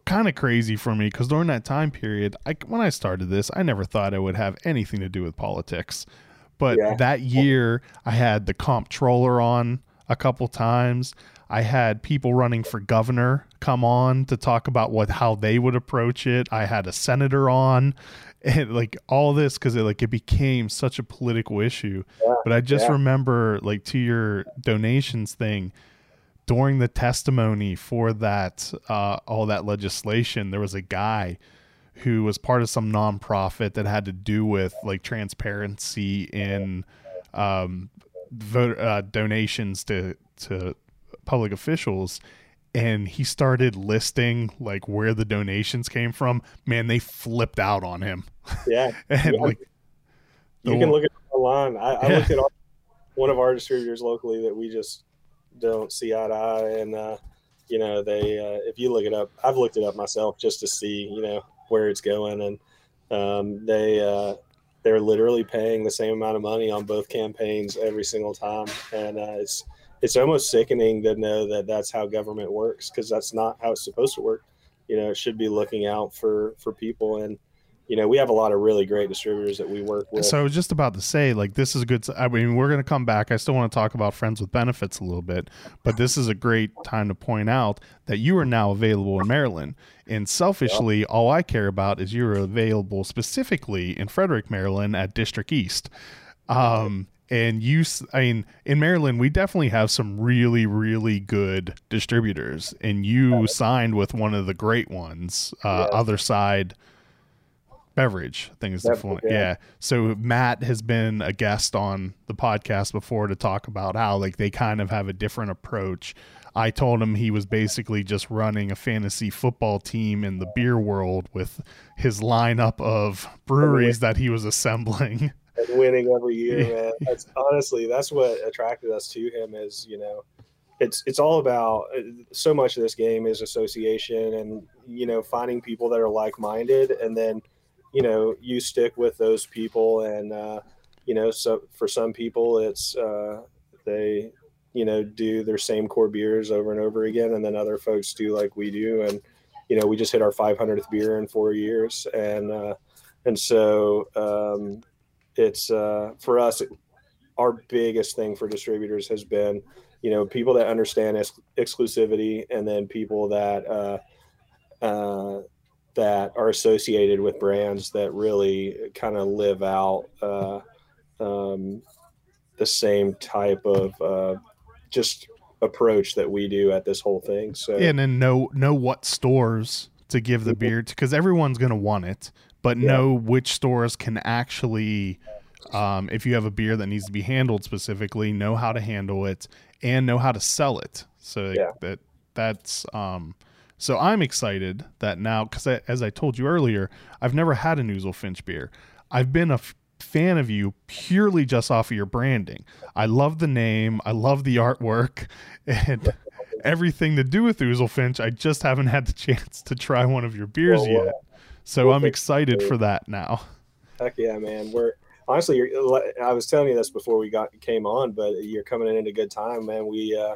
kind of crazy for me because during that time period, I, when I started this, I never thought I would have anything to do with politics. But yeah. that year, I had the comptroller on a couple times. I had people running for governor come on to talk about what how they would approach it. I had a senator on, and like all this because it like it became such a political issue. Yeah, but I just yeah. remember like to your donations thing during the testimony for that uh, all that legislation, there was a guy who was part of some nonprofit that had to do with like transparency in um, vote, uh, donations to to public officials. And he started listing like where the donations came from. Man they flipped out on him. Yeah. And yeah. like you can look at online. I, I yeah. looked at our, one of our distributors locally that we just don't see eye to eye, and uh, you know they uh, if you look it up, I've looked it up myself just to see you know where it's going, and um, they uh, they're literally paying the same amount of money on both campaigns every single time, and uh, it's it's almost sickening to know that that's how government works because that's not how it's supposed to work. You know, it should be looking out for for people and you know, we have a lot of really great distributors that we work with. So I was just about to say, like, this is a good. I mean, we're going to come back. I still want to talk about friends with benefits a little bit, but this is a great time to point out that you are now available in Maryland. And selfishly, yeah. all I care about is you're available specifically in Frederick, Maryland, at District East. Um, and you, I mean, in Maryland, we definitely have some really, really good distributors, and you signed with one of the great ones, uh. Other Side beverage thing is the yeah. yeah. So Matt has been a guest on the podcast before to talk about how like they kind of have a different approach. I told him he was basically just running a fantasy football team in the beer world with his lineup of breweries that he was assembling. And winning every year, man. That's honestly that's what attracted us to him is, you know, it's it's all about so much of this game is association and you know finding people that are like-minded and then you know you stick with those people and uh, you know so for some people it's uh, they you know do their same core beers over and over again and then other folks do like we do and you know we just hit our 500th beer in four years and uh, and so um, it's uh, for us our biggest thing for distributors has been, you know, people that understand ex- exclusivity, and then people that uh, uh, that are associated with brands that really kind of live out uh, um, the same type of uh, just approach that we do at this whole thing. So and then know know what stores to give the beer to because everyone's going to want it, but Yeah. know which stores can actually. Um, if you have a beer that needs to be handled specifically, know how to handle it and know how to sell it. So Yeah. that that's um, so I'm excited that now because as I told you earlier, I've never had a Noozle Finch beer. I've been a f- fan of you purely just off of your branding. I love the name. I love the artwork and everything to do with Oozlefinch. I just haven't had the chance to try one of your beers Well, well, yet. So well, I'm excited Dave. for that now. Heck yeah, man. We're honestly, you're, I was telling you this before we got came on, but you're coming in at a good time, man. We uh,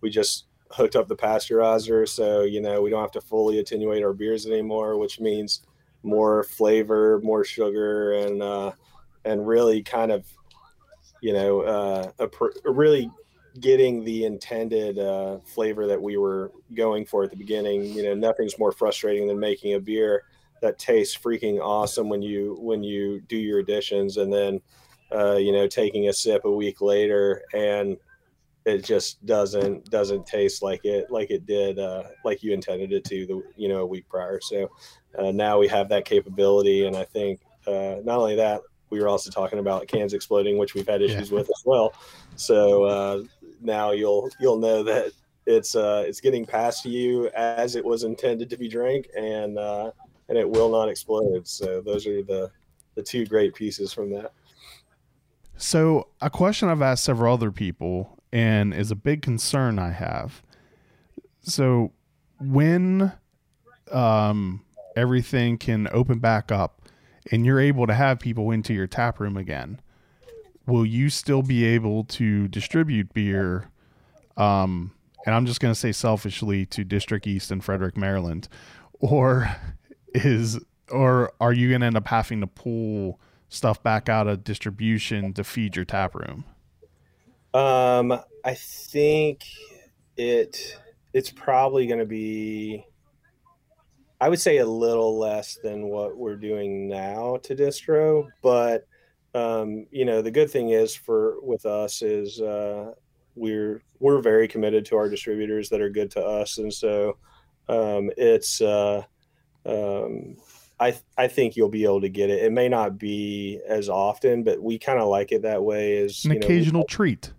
we just hooked up the pasteurizer, so you know we don't have to fully attenuate our beers anymore, which means more flavor, more sugar, and uh, and really kind of you know uh, a really getting the intended uh, flavor that we were going for at the beginning. You know, nothing's more frustrating than making a beer that tastes freaking awesome when you when you do your additions and then uh, you know taking a sip a week later and it just doesn't doesn't taste like it like it did uh, like you intended it to the you know a week prior so uh, now we have that capability and i think uh, not only that we were also talking about cans exploding which we've had issues with as well so uh, now you'll you'll know that it's uh it's getting past you as it was intended to be drank and uh and it will not explode. So those are the the two great pieces from that. So, a question I've asked several other people and is a big concern I have. So, when um, everything can open back up and you're able to have people into your tap room again, will you still be able to distribute beer? Um, and I'm just going to say selfishly to District East and Frederick, Maryland, or is or are you going to end up having to pull stuff back out of distribution to feed your tap room? Um, I think it it's probably going to be. I would say a little less than what we're doing now to distro, but um, you know the good thing is for with us is uh, we're we're very committed to our distributors that are good to us, and so um, it's uh, um, I I think you'll be able to get it. It may not be as often, but we kind of like it that way. Is An you know, we- occasional treat.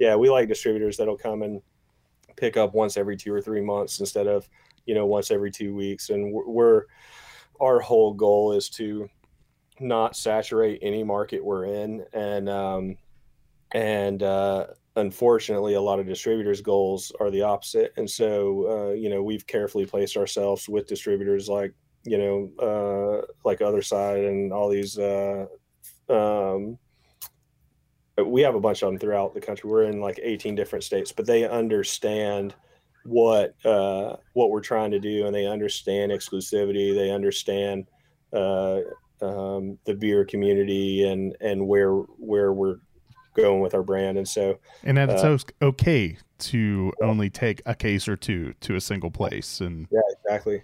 Yeah, we like distributors that'll come and pick up once every two or three months instead of you know once every two weeks. And we're, our whole goal is to not saturate any market we're in, and um, and uh, unfortunately, a lot of distributors' goals are the opposite. And so, uh, you know, we've carefully placed ourselves with distributors like you know uh, like Other Side and all these. Uh, um, we have a bunch of them throughout the country. We're in like 18 different states, but they understand what uh, what we're trying to do, and they understand exclusivity. They understand uh, um, the beer community and and where where we're going with our brand. And so, And that it's Uh, okay to only take a case or two to a single place. And yeah, exactly.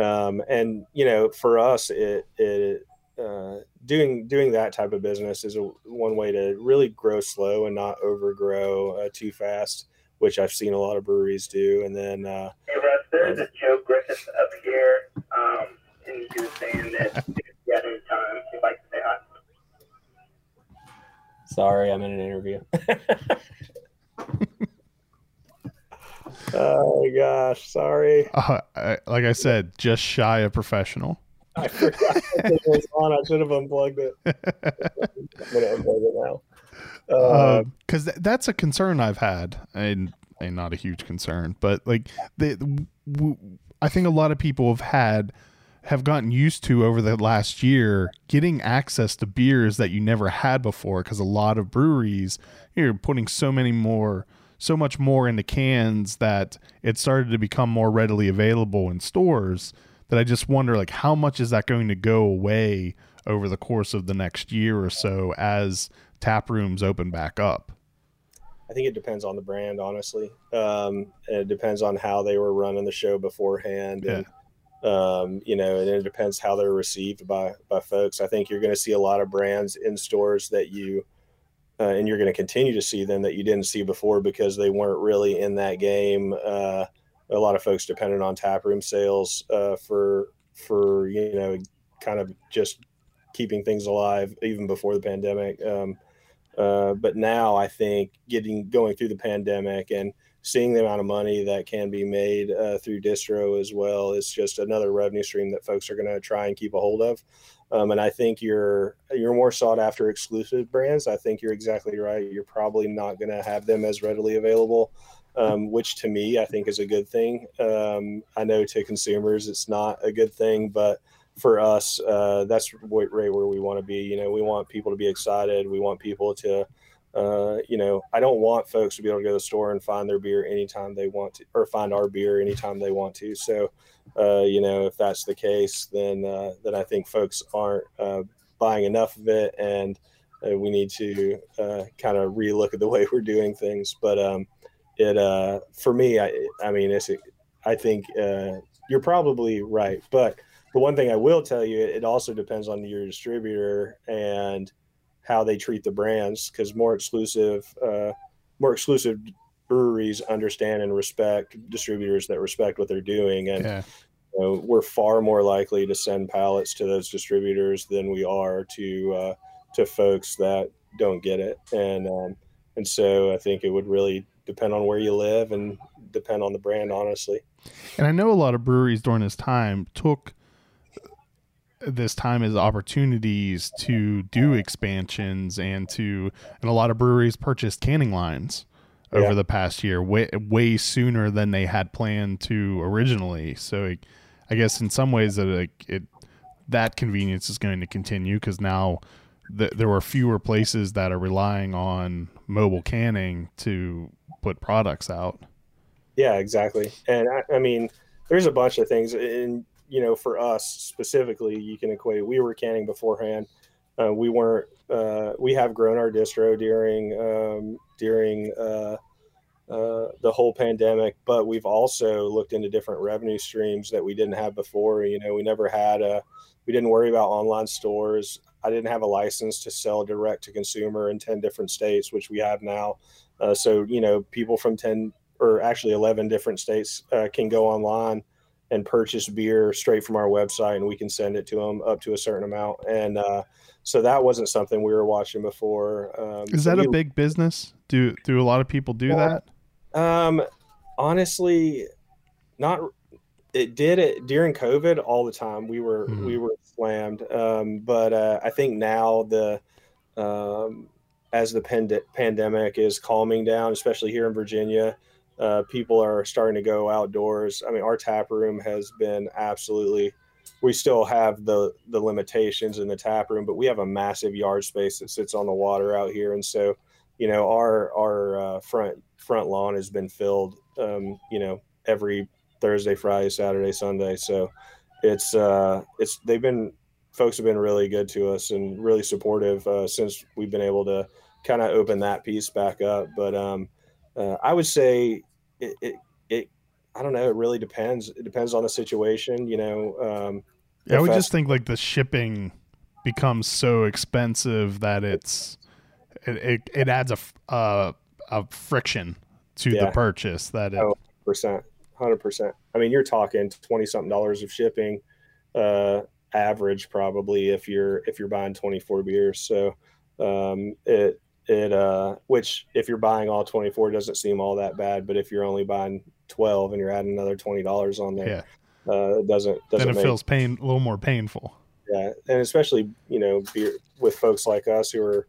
Um, and you know, for us, it it uh, doing doing that type of business is a, one way to really grow slow and not overgrow uh, too fast, which I've seen a lot of breweries do. And then uh, Hey Russ, there's a Joe Griffith up here, um, and he was saying that if you had any time, he'd like to say hi. Sorry, I'm in an interview. oh my gosh, sorry. uh, I, like I said, just shy of professional. I forgot it was on. I should have unplugged it. I'm gonna unplug it now. Uh, because th- that's a concern I've had, and and not a huge concern, but like the, w- I think a lot of people have had have gotten used to over the last year getting access to beers that you never had before because a lot of breweries you're putting so many more so much more into cans that it started to become more readily available in stores that I just wonder like how much is that going to go away over the course of the next year or so as tap rooms open back up? I think it depends on the brand, honestly. Um, and it depends on how they were running the show beforehand, and um, you know, and it depends how they're received by by folks. I think you're going to see a lot of brands in stores that you, uh, and you're going to continue to see them that you didn't see before because they weren't really in that game. Uh, a lot of folks depended on taproom sales uh, for for you know kind of just keeping things alive even before the pandemic. Um, uh, but now I think getting going through the pandemic and seeing the amount of money that can be made uh, through distro as well is just another revenue stream that folks are going to try and keep a hold of. Um, and I think you're you're more sought after exclusive brands. I think you're exactly right. You're probably not going to have them as readily available, um, which to me I think is a good thing. Um, I know to consumers it's not a good thing, but for us, uh, that's right where we want to be. You know, we want people to be excited. We want people to, uh, you know, I don't want folks to be able to go to the store and find their beer anytime they want to, or find our beer anytime they want to. So, uh, you know, if that's the case, then uh, then I think folks aren't uh, buying enough of it, and uh, we need to kind of relook at the way we're doing things. But um, it uh, for me, I I mean, it's I think you're probably right, but the one thing I will tell you, it also depends on your distributor and how they treat the brands. Because more exclusive, uh, more exclusive breweries understand and respect distributors that respect what they're doing, and yeah. you know, we're far more likely to send pallets to those distributors than we are to uh, to folks that don't get it. And um, and so I think it would really depend on where you live and depend on the brand, honestly. And I know a lot of breweries during this time took this time as opportunities to do expansions and to and a lot of breweries purchased canning lines over yeah. the past year way way sooner than they had planned to originally so i guess in some ways that it, it that convenience is going to continue because now th- there are fewer places that are relying on mobile canning to put products out yeah exactly and I, I mean there's a bunch of things and you know, for us specifically, you can equate. We were canning beforehand. Uh, we weren't. Uh, we have grown our distro during um, during uh, uh, the whole pandemic, but we've also looked into different revenue streams that we didn't have before. You know, we never had a. We didn't worry about online stores. I didn't have a license to sell direct to consumer in ten different states, which we have now. Uh, so you know, people from ten or actually eleven different states uh, can go online and purchase beer straight from our website and we can send it to them up to a certain amount. And uh, so that wasn't something we were watching before um, is that we, a big business? Do do a lot of people do that? um honestly not it did it during covid all the time we were mm-hmm. we were slammed um, but uh, i think now the um, as the pand- pandemic is calming down especially here in virginia uh, people are starting to go outdoors. I mean, our tap room has been absolutely. We still have the the limitations in the tap room, but we have a massive yard space that sits on the water out here, and so you know our our uh, front front lawn has been filled. Um, you know, every Thursday, Friday, Saturday, Sunday. So it's uh, it's they've been folks have been really good to us and really supportive uh, since we've been able to kind of open that piece back up. But um, uh, I would say it, it, it I don't know. It really depends. It depends on the situation, you know. Um, yeah, I would just think like the shipping becomes so expensive that it's it it, it adds a uh, a friction to yeah. the purchase that it. Oh, percent, hundred percent. I mean, you're talking twenty something dollars of shipping, uh, average probably if you're if you're buying twenty four beers. So um, it it uh which if you're buying all 24 doesn't seem all that bad but if you're only buying 12 and you're adding another $20 on there yeah. uh it doesn't, doesn't then it make, feels pain a little more painful yeah and especially you know beer, with folks like us who are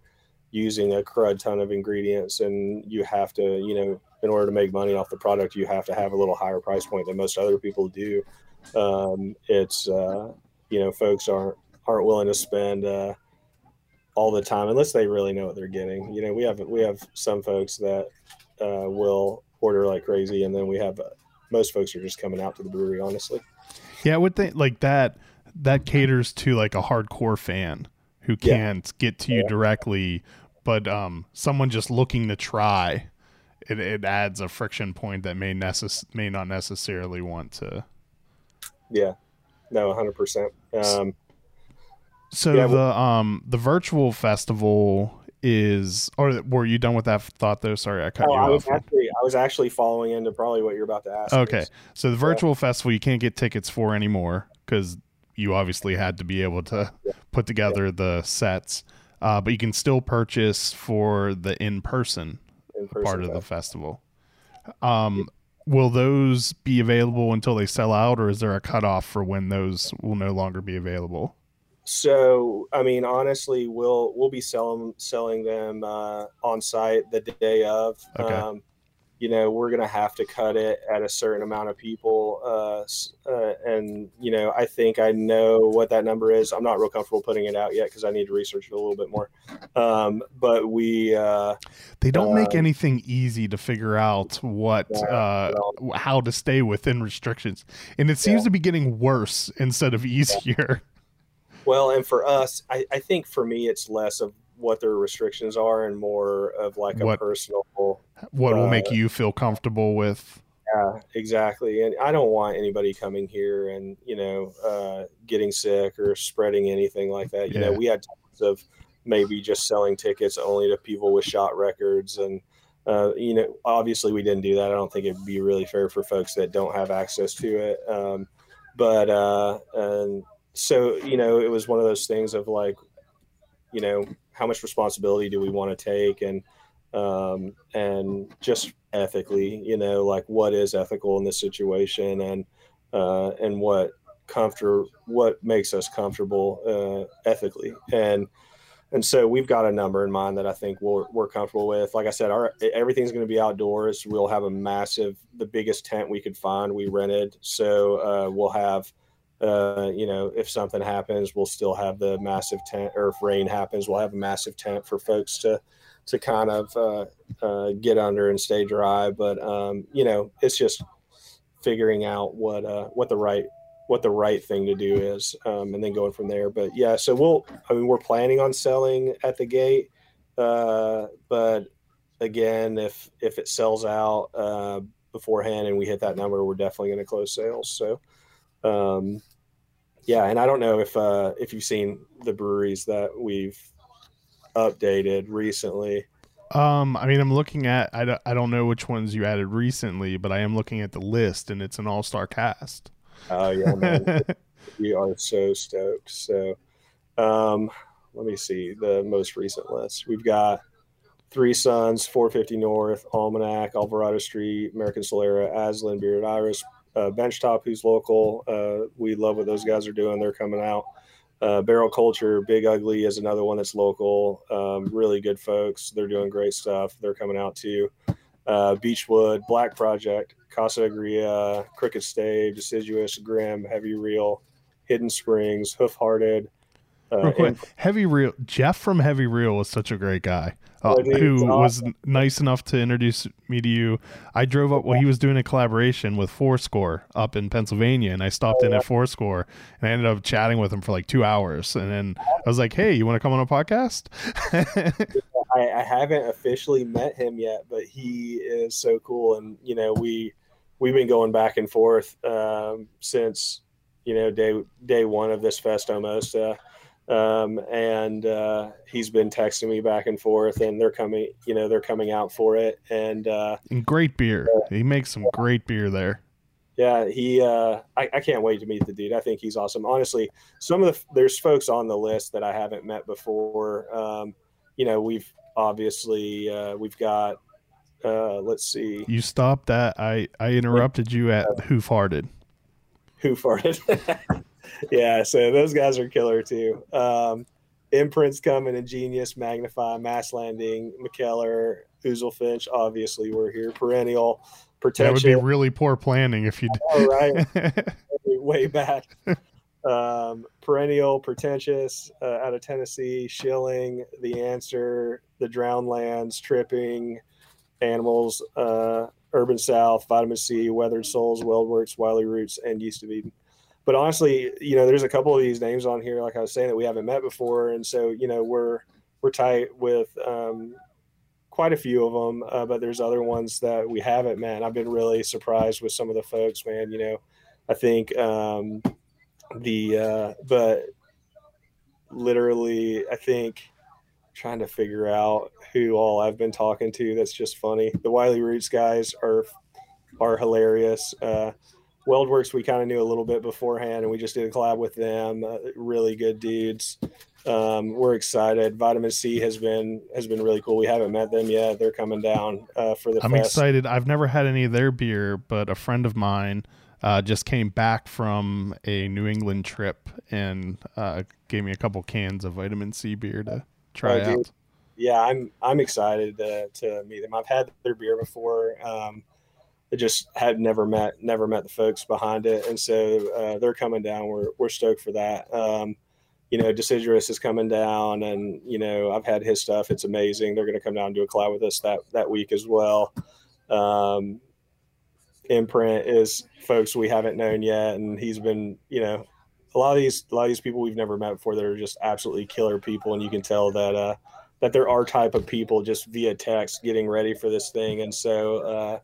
using a crud ton of ingredients and you have to you know in order to make money off the product you have to have a little higher price point than most other people do um it's uh you know folks aren't aren't willing to spend uh all the time unless they really know what they're getting. You know, we have we have some folks that uh, will order like crazy, and then we have uh, most folks are just coming out to the brewery. Honestly, yeah, I would think like that. That caters to like a hardcore fan who can't yeah. get to you yeah. directly, but um, someone just looking to try, it, it adds a friction point that may necess- may not necessarily want to. Yeah, no, hundred percent. Um, So Yeah, the um the virtual festival is, or were you done with that thought though? Sorry, I cut oh, you I was off. actually I was actually following into probably what you're about to ask. Okay, so the virtual festival you can't get tickets for anymore because you obviously had to be able to put together the sets, uh, but you can still purchase for the in person in person part of the festival. Um, will those be available until they sell out, or is there a cutoff for when those will no longer be available? So, I mean, honestly, we'll we'll be selling selling them uh, on site the day of. Okay. Um, you know, we're gonna have to cut it at a certain amount of people, uh, uh, and you know, I think I know what that number is. I'm not real comfortable putting it out yet because I need to research it a little bit more. Um, but we, uh, They don't make Um, anything easy to figure out what Yeah, uh, how to stay within restrictions, and it seems Yeah. to be getting worse instead of easier. well, and for us, I, I think for me, it's less of what their restrictions are and more of like a What- personal What will Uh, make you feel comfortable with? Yeah, exactly. And I don't want anybody coming here and, you know, uh, getting sick or spreading anything like that. You know, we had times of maybe just selling tickets only to people with shot records. And, uh, you know, obviously we didn't do that. I don't think it'd be really fair for folks that don't have access to it. Um, but, uh, and so, you know, it was one of those things of like, you know, how much responsibility do we want to take? And, um, and just ethically, you know, like what is ethical in this situation and, uh, and what comfort, what makes us comfortable, uh, ethically. And, and so we've got a number in mind that I think we're, we're comfortable with. Like I said, our, everything's going to be outdoors. We'll have a massive, the biggest tent we could find, we rented. So, uh, we'll have, uh, you know, if something happens, we'll still have the massive tent, or if rain happens, we'll have a massive tent for folks to, to kind of uh, uh, get under and stay dry. But um, you know, it's just figuring out what uh, what the right what the right thing to do is, um, and then going from there. But yeah, so we'll. I mean, we're planning on selling at the gate, uh, but again, if if it sells out uh, beforehand and we hit that number, we're definitely going to close sales. So. Um, yeah, and I don't know if uh, if you've seen the breweries that we've updated recently. Um, I mean, I'm looking at. I don't, I don't know which ones you added recently, but I am looking at the list, and it's an all star cast. Oh yeah, man, we are so stoked. So, um, let me see the most recent list. We've got Three Sons, 450 North, Almanac, Alvarado Street, American Solera, Aslan, Bearded Iris, uh, Benchtop, who's local. Uh, we love what those guys are doing. They're coming out. Uh, Barrel Culture, Big Ugly is another one that's local. Um, really good folks. They're doing great stuff. They're coming out too. Uh, Black Project, Casa Agria, Crooked Stave, Deciduous, Grimm, Heavy Reel, Hidden Springs, Hoof Hearted. Uh, Real quick, and- Heavy Reel. Jeff from Heavy Reel was such a great guy. Uh, Oh, who he's was n- nice enough to introduce me to you. I drove up. Well, he was doing a collaboration with Fourscore up in Pennsylvania, and I stopped Oh, in at Fourscore, and I ended up chatting with him for like two hours. And then I was like, "Hey, you want to come on a podcast?" I, I haven't officially met him yet, but he is so cool. And you know, we we've been going back and forth um, since you know day day one of this fest almost. Uh, um, and uh, he's been texting me back and forth, and they're coming. You know, they're coming out for it, and uh, and great beer. He makes some great beer there. yeah, he. Uh, I, I can't wait to meet the dude. I think he's awesome. Honestly, some of the there's folks on the list that I haven't met before. Um, you know, we've obviously uh, we've got. Uh, let's see You stopped that. I I interrupted you at Who Farted. who farted. yeah, so those guys are killer too. Um, Imprints coming, Ingenious, Magnify, Mast Landing, Mikkeller, Finch. Obviously, we're here. Perennial, pretentious. That would be really poor planning if you. All right. Did. way back. um, perennial, pretentious, uh, out of Tennessee, Schilling, the answer, the drowned lands, tripping, animals, uh, urban south, Vitamin Sea, weathered souls, weldworks, Wiley roots, and yeast of Eden. But honestly, you know, there's a couple of these names on here, like I was saying, that we haven't met before, and so you know, we're we're tight with um, quite a few of them, uh, but there's other ones that we haven't, man. I've been really surprised with some of the folks, man. You know, I think um, the, uh, but literally, I think trying to figure out who all I've been talking to. That's just funny. The Wiley Roots guys are are hilarious. Uh, Weldworks we kind of knew a little bit beforehand, and we just did a collab with them. Uh, really good dudes. Um, we're excited. Vitamin Sea has been has been really cool. We haven't met them yet. They're coming down uh, for the. I'm fest. excited. I've never had any of their beer, but a friend of mine uh, just came back from a New England trip and uh, gave me a couple cans of Vitamin Sea beer to try Oh, out. yeah, I'm I'm excited to, to meet them. I've had their beer before. Um, Just had never met never met the folks behind it, and so uh, they're coming down. We're we're stoked for that. Um, you know, Deciduous is coming down, and you know I've had his stuff. It's amazing. They're going to come down and do a collab with us that that week as well. Um, Imprint is folks we haven't known yet, and he's been you know a lot of these a lot of these people we've never met before that are just absolutely killer people, and you can tell that uh, that there are type of people just via text getting ready for this thing, and so uh,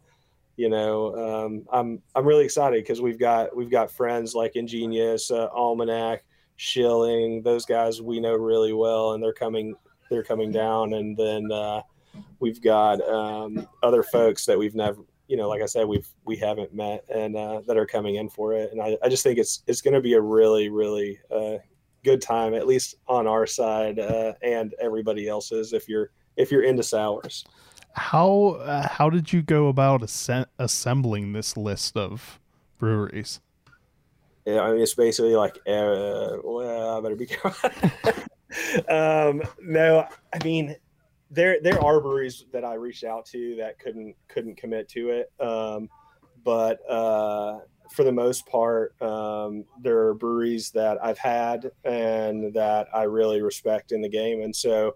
you know um, I'm I'm really excited because we've got we've got friends like Ingenious, uh, Almanac, Schilling, those guys we know really well, and they're coming they're coming down, and then uh, we've got um, other folks that we've never you know like I said we've we haven't met and uh, that are coming in for it, and I, I just think it's it's going to be a really really uh, good time at least on our side uh, and everybody else's if you're if you're into sours. How uh, how did you go about assembling this list of breweries? Yeah, I mean, it's basically like, uh, well, I better be careful. um, no, I mean, there there are breweries that I reached out to that couldn't couldn't commit to it. Um, but uh, for the most part, um, there are breweries that I've had and that I really respect in the game, and so.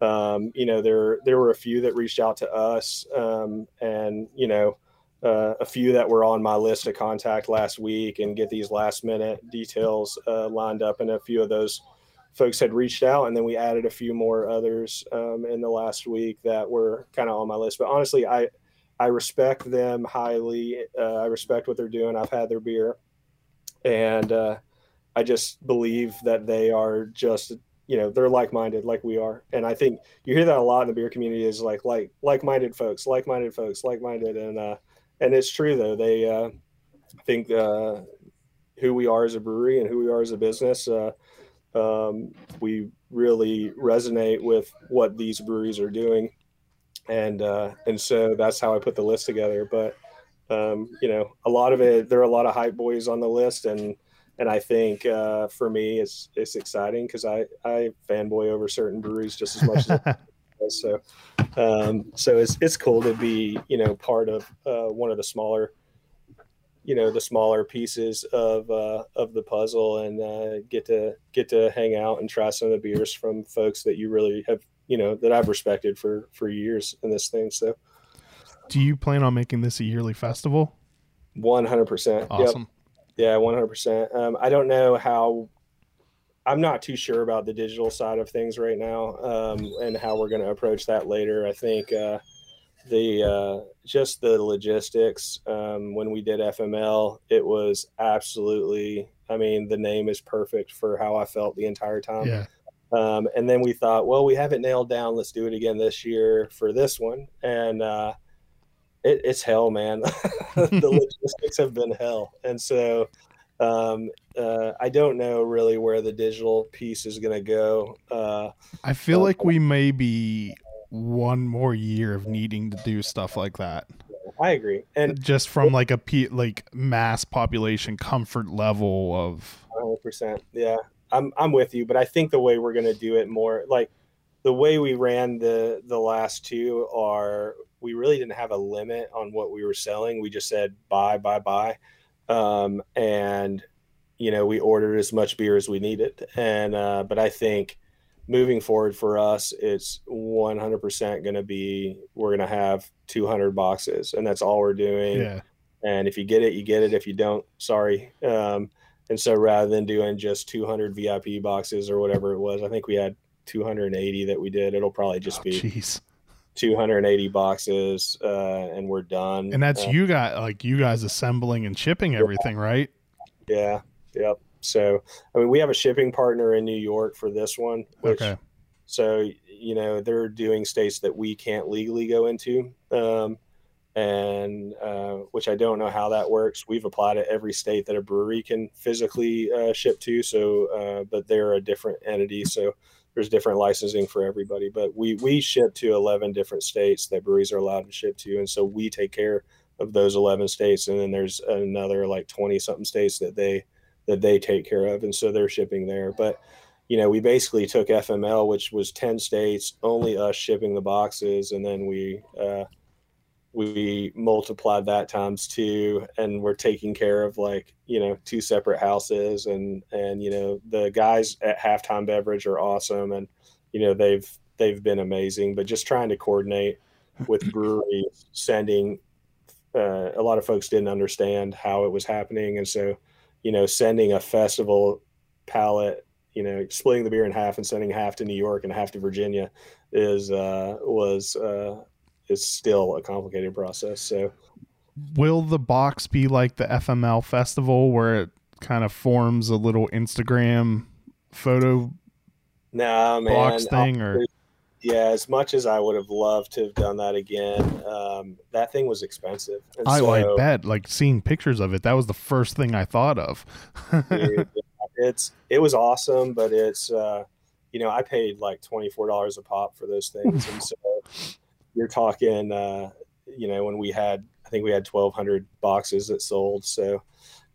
Um, you know, there there were a few that reached out to us, um, and you know, uh, a few that were on my list to contact last week and get these last minute details uh, lined up. And a few of those folks had reached out, and then we added a few more others um, in the last week that were kind of on my list. But honestly, I I respect them highly. Uh, I respect what they're doing. I've had their beer, and uh, I just believe that they are just you know they're like-minded like we are. And i think you hear that a lot in the beer community is like like like-minded folks like-minded folks like-minded. And uh and it's true though. They uh think uh who we are as a brewery and who we are as a business uh um we really resonate with what these breweries are doing. And uh and so that's how i put the list together. But um you know a lot of it there are a lot of hype boys on the list and and I think uh, for me, it's it's exciting because I I fanboy over certain breweries just as much as does. so um, so it's it's cool to be you know part of uh, one of the smaller you know the smaller pieces of uh, of the puzzle and uh, get to get to hang out and try some of the beers from folks that you really have you know that I've respected for for years in this thing. So Do you plan on making this a yearly festival? one hundred percent. Awesome. Yeah, one hundred percent. Um, I don't know how. I'm not too sure about the digital side of things right now, um, and how we're going to approach that later. I think uh, the uh, just the logistics. Um, when we did FML, it was absolutely. I mean, the name is perfect for how I felt the entire time. Yeah. Um, and then we thought, well, we have it nailed down. Let's do it again this year for this one. And uh, it, it's hell, man. the logistics have been hell. And so um, uh, I don't know really where the digital piece is going to go. Uh, I feel like we may be one more year of needing to do stuff like that. I agree. And Just from like a pe- like mass population comfort level of 100%. Yeah, I'm, I'm with you. But I think the way we're going to do it more like the way we ran the, the last two are we really didn't have a limit on what we were selling. We just said buy, buy, buy. Um, and, you know, we ordered as much beer as we needed. And, uh, but I think moving forward for us, it's 100% going to be, we're going to have 200 boxes and that's all we're doing. yeah. And if you get it, you get it. If you don't, sorry. Um, and so rather than doing just 200 VIP boxes or whatever it was, I think we had 280 that we did. It'll probably just Oh, be Jeez. 280 boxes, uh, and we're done. And that's Uh, you got like you guys assembling and shipping everything, right? Yeah. Yep. So, I mean, we have a shipping partner in New York for this one. Which, Okay. So, you know, they're doing states that we can't legally go into. Um, and uh, which I don't know how that works. We've applied to every state that a brewery can physically uh, ship to. So, uh, but they're a different entity. So there's different licensing for everybody. But we we ship to 11 different states that breweries are allowed to ship to, and so we take care of those 11 states. And then there's another like 20 something states that they that they take care of, and so they're shipping there. But you know, we basically took FML, which was 10 states, only us shipping the boxes, and then we uh, we multiplied that times two and we're taking care of like you know two separate houses and and you know the guys at halftime beverage are awesome and you know they've they've been amazing but just trying to coordinate with breweries sending uh, a lot of folks didn't understand how it was happening and so you know sending a festival pallet you know splitting the beer in half and sending half to new york and half to virginia is uh was uh is still a complicated process. So Will the box be like the FML festival where it kind of forms a little Instagram photo nah, man, box thing or yeah, as much as I would have loved to have done that again, um, that thing was expensive. And I, so, I bet like seeing pictures of it that was the first thing I thought of. dude, it's it was awesome, but it's uh, you know I paid like twenty four dollars a pop for those things, and so you're talking uh, you know when we had I think we had twelve hundred boxes that sold, so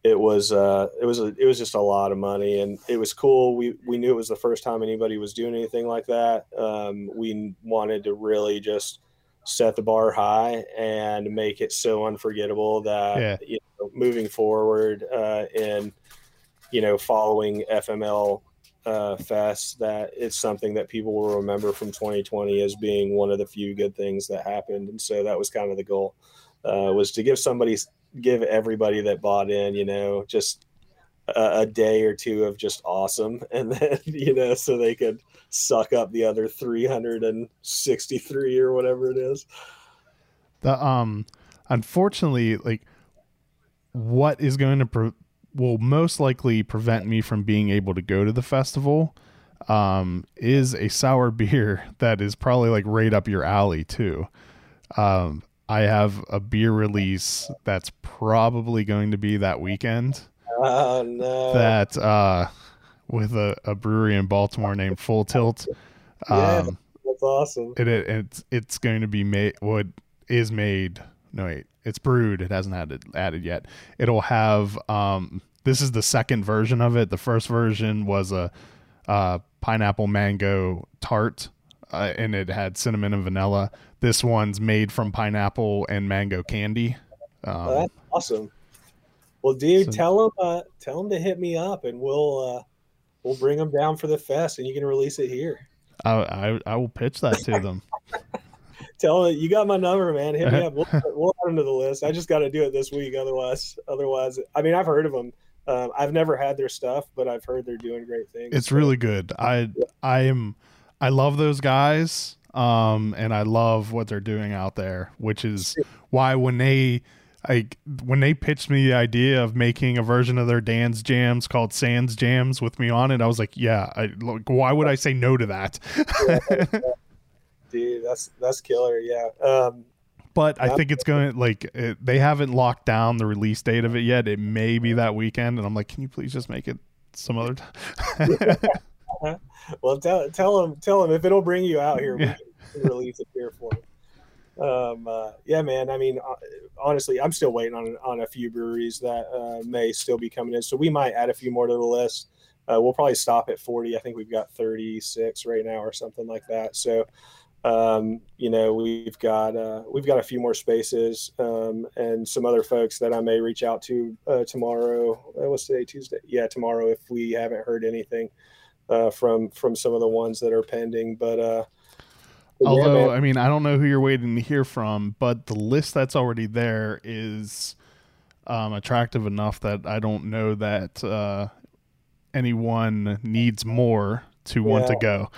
it was uh, it was a, it was just a lot of money, and it was cool. We we knew it was the first time anybody was doing anything like that. Um, we wanted to really just set the bar high and make it so unforgettable that Yeah. you know, moving forward uh, in you know following FML uh, fest that it's something that people will remember from 2020 as being one of the few good things that happened. And so that was kind of the goal uh, was to give somebody give everybody that bought in you know just a, a day or two of just awesome. And then you know so they could suck up the other 363 or whatever it is. The um, unfortunately, like what is going to pre- will most likely prevent me from being able to go to the festival um is a sour beer that is probably like right up your alley too. Um I have a beer release that's probably going to be that weekend oh no that uh with a, a brewery in Baltimore named Full Tilt. Yeah. Um that's awesome it, it it's it's going to be made what is made no wait. It's brewed. It hasn't had it added yet. It'll have um this is the second version of it. The first version was a uh pineapple mango tart uh, and it had cinnamon and vanilla. This one's made from pineapple and mango candy. Um, Oh, that's awesome. Well, dude, So- tell them uh, tell them to hit me up, and we'll uh, we'll bring them down for the fest, and you can release it here. I, I i will pitch that to them Tell you got my number, man. Hit me up. We'll, we'll add them to the list. I just got to do it this week, otherwise, otherwise, I mean, I've heard of them. Um, I've never had their stuff, but I've heard they're doing great things. it's So, really good i i am i love those guys um and i love what they're doing out there which is why when they like when they pitched me the idea of making a version of their dan's jams called sans jams with me on it i was like yeah i like why would i say no to that dude. That's that's killer. Yeah. Um, but i think it's going to like it, they haven't locked down the release date of it yet it may be that weekend and i'm like can you please just make it some other time well, tell tell them tell them if it'll bring you out here, Yeah. we can release it here for you. Um, uh, yeah, man. I mean, uh, honestly, I'm still waiting on on a few breweries that uh, may still be coming in, so we might add a few more to the list. Uh, we'll probably stop at 40. I think we've got 36 right now, or something like that. So, um, you know, we've got uh, we've got a few more spaces um, and some other folks that I may reach out to uh, tomorrow. Uh, what's today? Tuesday? Yeah, tomorrow if we haven't heard anything uh, from from some of the ones that are pending. But uh, but yeah, Although. I mean, I don't know who you're waiting to hear from, but the list that's already there is um, attractive enough that I don't know that uh, anyone needs more to want to go.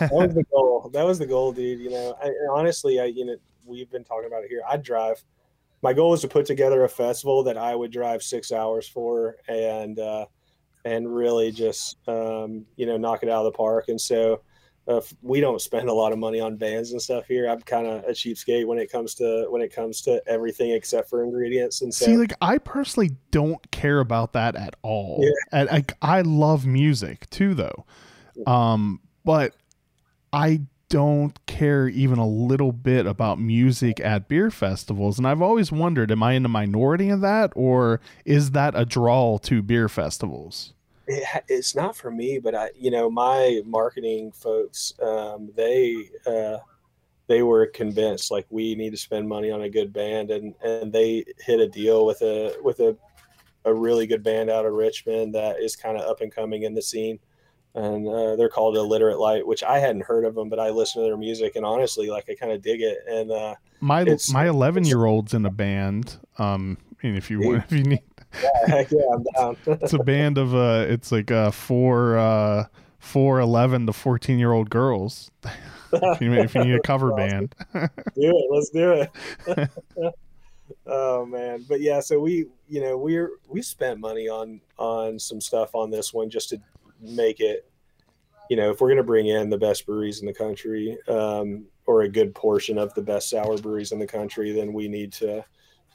that was the goal. That was the goal, dude. You know, I, honestly, I you know we've been talking about it here. I'd drive. My goal was to put together a festival that I would drive six hours for, and uh, and really just um, you know knock it out of the park. And so uh, we don't spend a lot of money on bands and stuff here. I'm kind of a cheapskate when it comes to when it comes to everything except for ingredients. And so See, like I personally don't care about that at all. Yeah. And like I love music too, though. Um, but I don't care even a little bit about music at beer festivals. And I've always wondered, am I in the minority of that, or is that a draw to beer festivals? it, it's not for me, but I, you know, my marketing folks, um, they, uh, they were convinced like we need to spend money on a good band, and and they hit a deal with a with a a really good band out of Richmond that is kind of up and coming in the scene, and uh, they're called Illiterate Light, which I hadn't heard of them, but I listen to their music, and honestly, like I kind of dig it, and uh, My my eleven year old's in a band. Um, and if you want, if you need, heck yeah, I'm down. it's a band of uh, it's like uh four uh four eleven to fourteen year old girls. if, you, if you need a cover band. do it. Let's do it. oh man, but yeah. So we, you know, we're we spent money on on some stuff on this one just to make it. You know, if we're going to bring in the best breweries in the country, um, or a good portion of the best sour breweries in the country, then we need to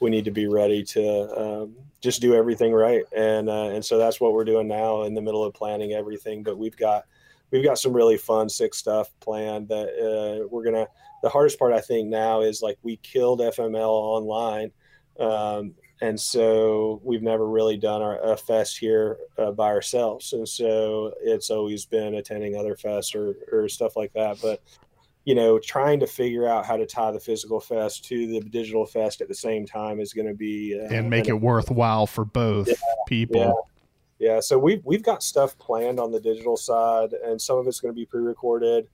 we need to be ready to um, just do everything right. And uh, and so that's what we're doing now in the middle of planning everything. But we've got we've got some really fun, sick stuff planned that uh, we're gonna. The hardest part I think now is like we killed FML online, um, and so we've never really done our a fest here uh, by ourselves, and so it's always been attending other fests or or stuff like that. But you know, trying to figure out how to tie the physical fest to the digital fest at the same time is going to be uh, and make it worthwhile for both people. yeah. Yeah, so we've we've got stuff planned on the digital side, and some of it's going to be pre-recorded.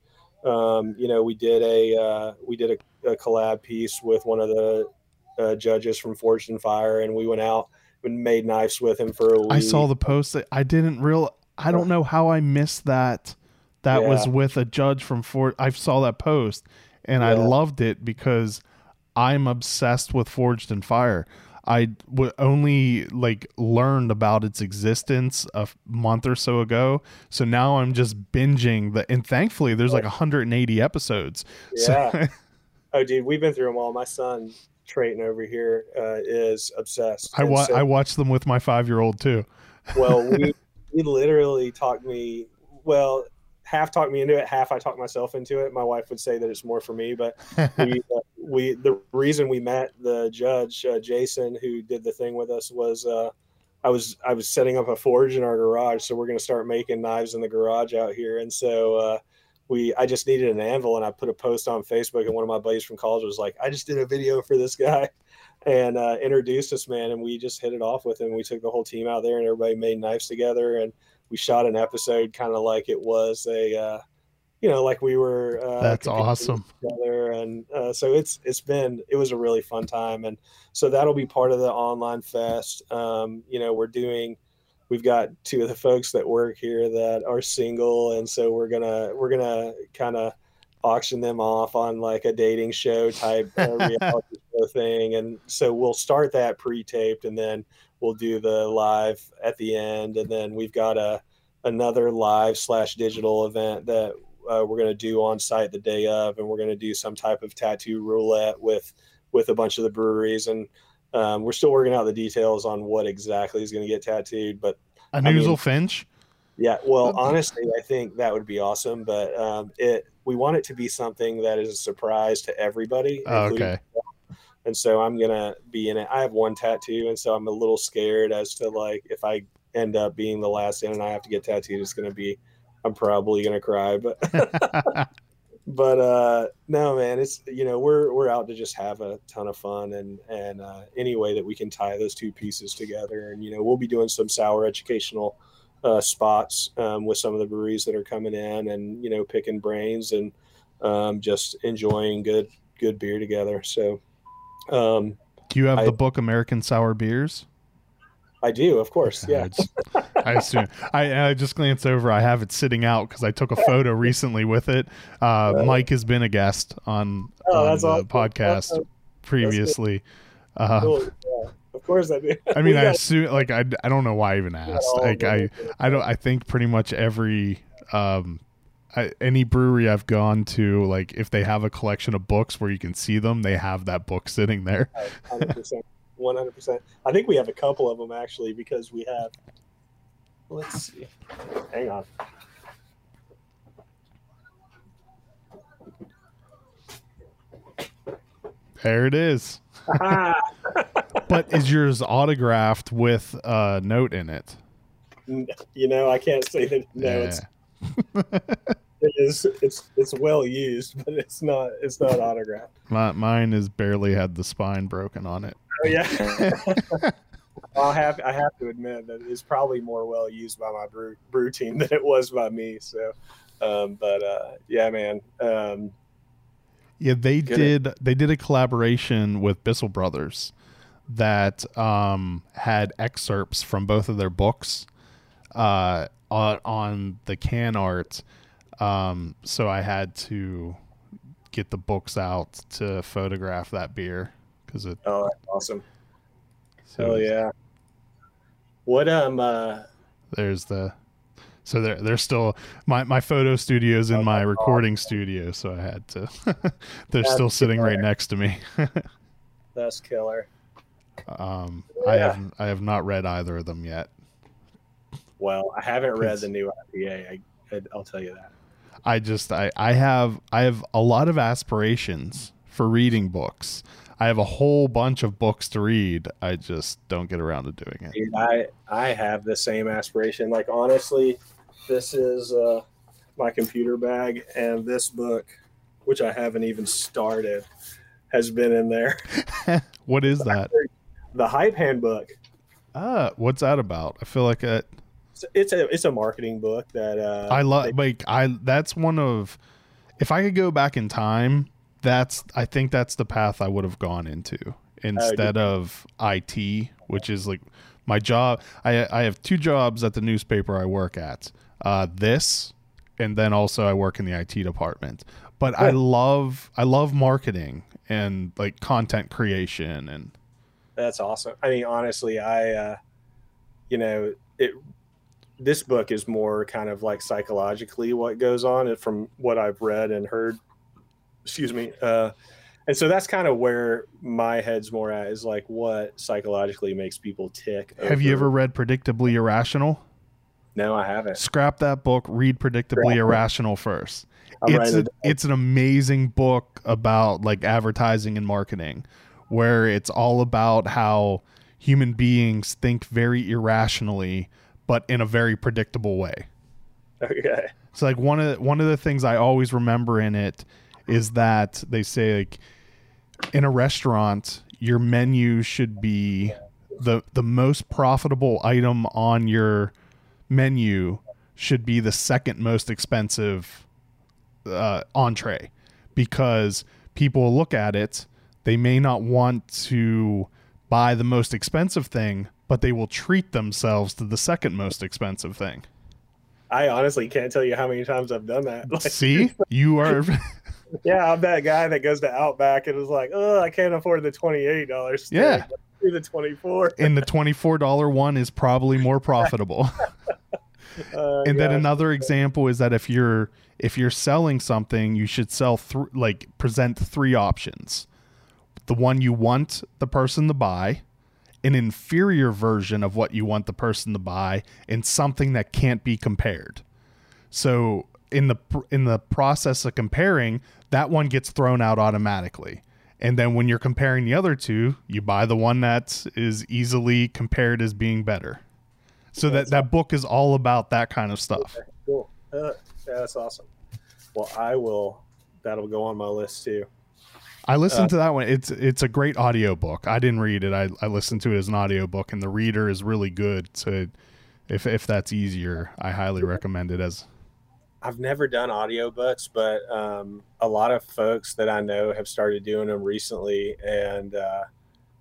Um, you know, we did a uh, we did a, a collab piece with one of the uh, judges from Forged in Fire, and we went out and made knives with him for a week. I saw the post that I didn't real I don't know how I missed that that was with a judge from Fort I saw that post and I loved it because I'm obsessed with Forged in Fire. I w- only like learned about its existence a f- month or so ago, so now I'm just binging the. And thankfully, there's like 180 episodes. Yeah. So, Oh, dude, we've been through them all. My son Trayton over here uh, is obsessed. I wa- so- I watched them with my five year old too. Well, we we literally talked me. Well, half talked me into it, half I talked myself into it. My wife would say that it's more for me, but we uh, we the reason we met the judge uh, Jason who did the thing with us was uh, I was I was setting up a forge in our garage, so we're going to start making knives in the garage out here, and so. We, I just needed an anvil, and I put a post on Facebook, and one of my buddies from college was like, "I just did a video for this guy," and uh, introduced us, man, and we just hit it off with him. We took the whole team out there, and everybody made knives together, and we shot an episode kind of like it was a, uh, you know, like we were. Uh, That's awesome. other, and uh, so it's it's been it was a really fun time, and so that'll be part of the online fest. Um, you know, we're doing. We've got two of the folks that work here that are single, and so we're gonna we're gonna kind of auction them off on like a dating show type uh, reality show thing, and so we'll start that pre-taped, and then we'll do the live at the end, and then we've got a another live slash digital event that uh, we're going to do on site the day of, and we're going to do some type of tattoo roulette with with a bunch of the breweries, and um, we're still working out the details on what exactly is going to get tattooed. But Anuzel mean- Finch. yeah, well, honestly, I think that would be awesome. But um, it we want it to be something that is a surprise to everybody. Oh, okay. and so I'm gonna be in it. I have one tattoo, and so I'm a little scared as to like if I end up being the last in and I have to get tattooed, it's gonna be. I'm probably gonna cry, but but uh no man it's you know we're we're out to just have a ton of fun and and uh any way that we can tie those two pieces together and you know we'll be doing some sour educational uh spots um with some of the breweries that are coming in and you know picking brains and um just enjoying good good beer together so um Do you have I- the book American Sour Beers? I do, of course. I Yeah. just- I assume. I, I just glanced over. I have it sitting out because I took a photo recently with it. Uh, Right. Mike has been a guest on, Oh, on the awesome. podcast Awesome. previously. Uh, Cool. Yeah. Of course I do. I mean, I assume like I, I don't know why I even asked. Like I. I don't I think pretty much every um I, any brewery I've gone to like if they have a collection of books where you can see them, they have that book sitting there. Hundred percent, one hundred percent. I think we have a couple of them actually because we have. Let's see. Hang on. There it is. But is yours autographed with a note in it? you know, I can't say that. No, it's it is it's it's well used, but it's not it's not autographed. My, mine has barely had the spine broken on it. Oh yeah. I'll have I have to admit that it's probably more well used by my brew, brew team than it was by me. So, um, but uh, yeah, man. Um, Yeah, they did. They did a collaboration with Bissell Brothers that um, had excerpts from both of their books uh, on, on the can art. Um, so I had to get the books out to photograph that beer because it. oh, that's awesome. so Hell yeah. What um uh There's the. So they're they're still my my photo studio's in Oh, my recording studio, so I had to. they're That's still sitting right next to me. that's killer. Um, I Yeah. have I have not read either of them yet. Well, I haven't read the new IPA. I, I I'll tell you that. I just I I have I have a lot of aspirations for reading books. I have a whole bunch of books to read. I just don't get around to doing it. Dude, I I have the same aspiration. Like honestly, this is uh my computer bag and this book, which I haven't even started, has been in there. what is that? The hype handbook. Uh, what's that about? I feel like it, It's- It's a it's a marketing book that uh I love they- like I that's one of if I could go back in time, that's I think that's the path I would have gone into instead of IT, which is like my job. I I have two jobs at the newspaper I work at. Uh, this and then also I work in the IT department. But I love I love marketing and like content creation and That's awesome. I mean, honestly, I, uh, you know, it. This book is more kind of like psychologically what goes on from what I've read and heard. Excuse me. Uh, and so that's kind of where my head's more at is like what psychologically makes people tick. have you ever read Predictably Irrational? No, I haven't. Scrap that book, read Predictably Scrap it. Irrational first. I'm it's a, it it's an amazing book about like advertising and marketing where it's all about how human beings think very irrationally but in a very predictable way Okay. so like one of the, one of the things i always remember in it is that they say like in a restaurant your menu should be the the most profitable item on your menu should be the second most expensive uh, entree. Because people look at it they may not want to buy the most expensive thing but they will treat themselves to the second most expensive thing. I honestly can't tell you how many times I've done that. Like, see? You are yeah, I'm that guy that goes to Outback and is like, oh, I can't afford the twenty-eight dollars. Yeah. the twenty-four. and the $24 one is probably more profitable Uh, and then another example is that if you're if you're selling something you should sell th- like present three options the one you want the person to buy an inferior version of what you want the person to buy and something that can't be compared so in the in the process of comparing that one gets thrown out automatically and then when you're comparing the other two you buy the one that is easily compared as being better so that That's that book is all about that kind of stuff cool. Uh, yeah, that's awesome. Well, I will. That'll go on my list too. I listened Uh, to that one. It's it's a great audiobook. I didn't read it. I, I listened to it as an audiobook and the reader is really good. So if if that's easier, I highly recommend it as I've never done audiobooks, but um, a lot of folks that I know have started doing them recently, and uh,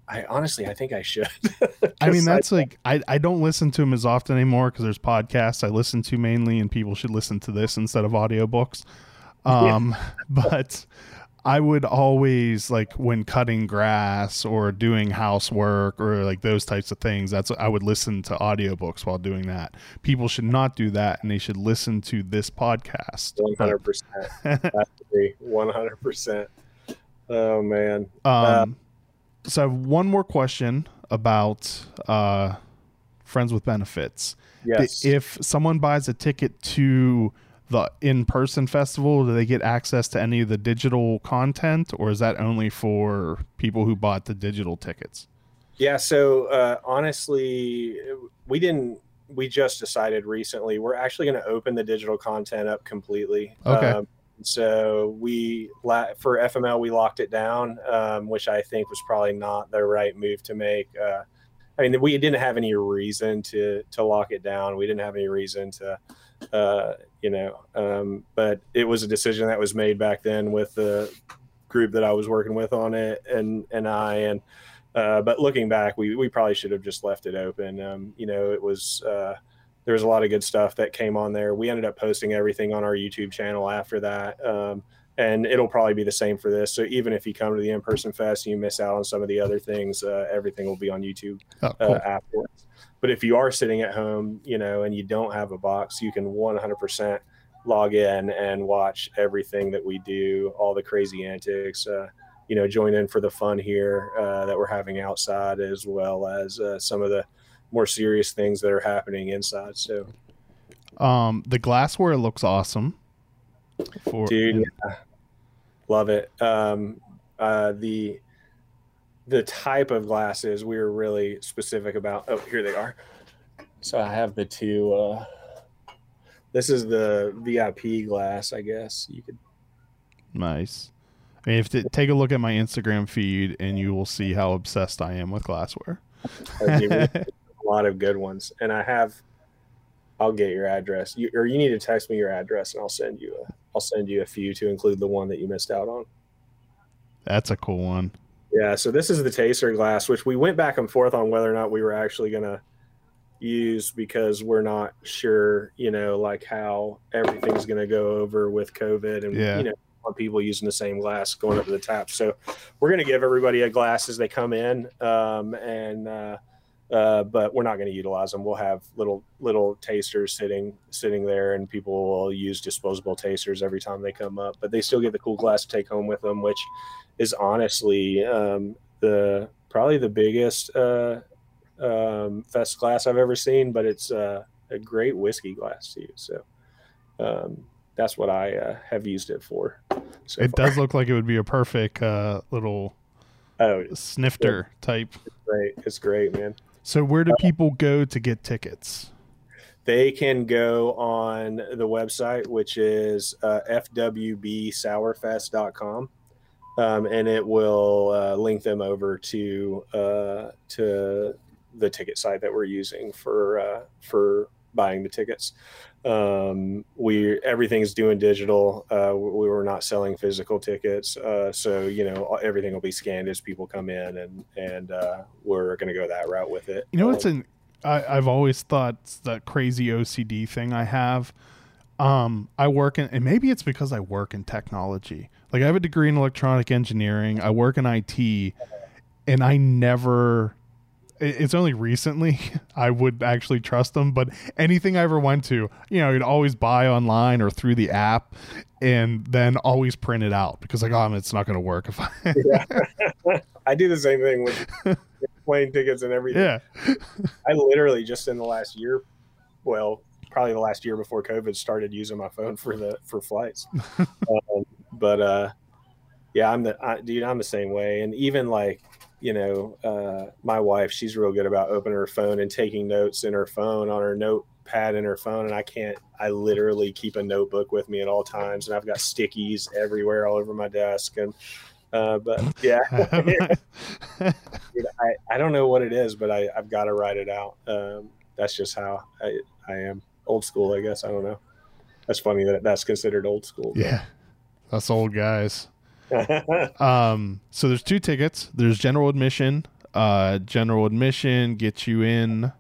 I honestly, I think I should. I mean, that's like I, I don't listen to them as often anymore because there's podcasts I listen to mainly, and people should listen to this instead of audiobooks. Um, yeah. but I would always like when cutting grass or doing housework or like those types of things. That's I would listen to audiobooks while doing that. People should not do that, and they should listen to this podcast. One hundred percent. One hundred percent. Oh man. Um. Uh, so I have one more question about uh, friends with benefits. Yes. If someone buys a ticket to the in-person festival do they get access to any of the digital content or is that only for people who bought the digital tickets? Yeah so uh, honestly we didn't we just decided recently we're actually going to open the digital content up completely. Okay. Um, so we for fml we locked it down um, which i think was probably not the right move to make uh, i mean we didn't have any reason to to lock it down. We didn't have any reason to uh, you know. Um, but it was a decision that was made back then with the group that I was working with on it, and and I and. Uh, but looking back, we, we probably should have just left it open. Um, you know, it was uh, there was a lot of good stuff that came on there. We ended up posting everything on our YouTube channel after that. Um, and it'll probably be the same for this. So even if you come to the in-person fest and you miss out on some of the other things, uh, everything will be on YouTube oh, cool. uh, afterwards. But if you are sitting at home, you know, and you don't have a box, you can 100% log in and watch everything that we do, all the crazy antics. Uh, you know, join in for the fun here uh, that we're having outside, as well as uh, some of the more serious things that are happening inside. So, um, the glassware looks awesome. For dude, yeah. love it. Um, uh, the the type of glasses we were really specific about. Oh, here they are. So I have the two. Uh, this is the VIP glass, I guess you could. Nice. I mean, if to, take a look at my Instagram feed, and you will see how obsessed I am with glassware. a lot of good ones, and I have. I'll get your address, you, or you need to text me your address, and I'll send you a. I'll send you a few to include the one that you missed out on. That's a cool one. Yeah, so this is the taster glass, which we went back and forth on whether or not we were actually going to use because we're not sure, you know, like how everything's going to go over with COVID and, yeah. you know, people using the same glass going up to the tap. So we're going to give everybody a glass as they come in. Um, and, uh, uh, but we're not going to utilize them. We'll have little little tasters sitting sitting there, and people will use disposable tasters every time they come up. But they still get the cool glass to take home with them, which is honestly um, the probably the biggest uh, um, fest glass I've ever seen. But it's uh, a great whiskey glass to use. So um, that's what I uh, have used it for. So it far. does look like it would be a perfect uh, little oh snifter type. It's great. It's great, man. So where do people go to get tickets? They can go on the website, which is uh, fwbsourfest.com, um, and it will uh, link them over to uh, to the ticket site that we're using for uh, for buying the tickets. Um, we everything's doing digital. Uh, we were not selling physical tickets, uh, so you know everything will be scanned as people come in, and and uh, we're going to go that route with it. You know, it's um, an I, I've always thought that crazy OCD thing I have. Um, I work in, and maybe it's because I work in technology. Like I have a degree in electronic engineering. I work in IT, and I never it's only recently I would actually trust them, but anything I ever went to, you know, you'd always buy online or through the app and then always print it out because like, oh, it's not going to work if I. yeah. I do the same thing with plane tickets and everything. Yeah. I literally just in the last year, well, probably the last year before COVID started using my phone for the, for flights. um, but, uh, yeah, I'm the, I, dude, I'm the same way. And even like, you know, uh, my wife, she's real good about opening her phone and taking notes in her phone on her notepad in her phone. And I can't, I literally keep a notebook with me at all times. And I've got stickies everywhere all over my desk. And, uh, but yeah, I, I don't know what it is, but I, I've got to write it out. Um, that's just how I, I am old school, I guess. I don't know. That's funny that that's considered old school. But. Yeah. Us old guys. um, so there's two tickets. There's general admission, uh, general admission get you in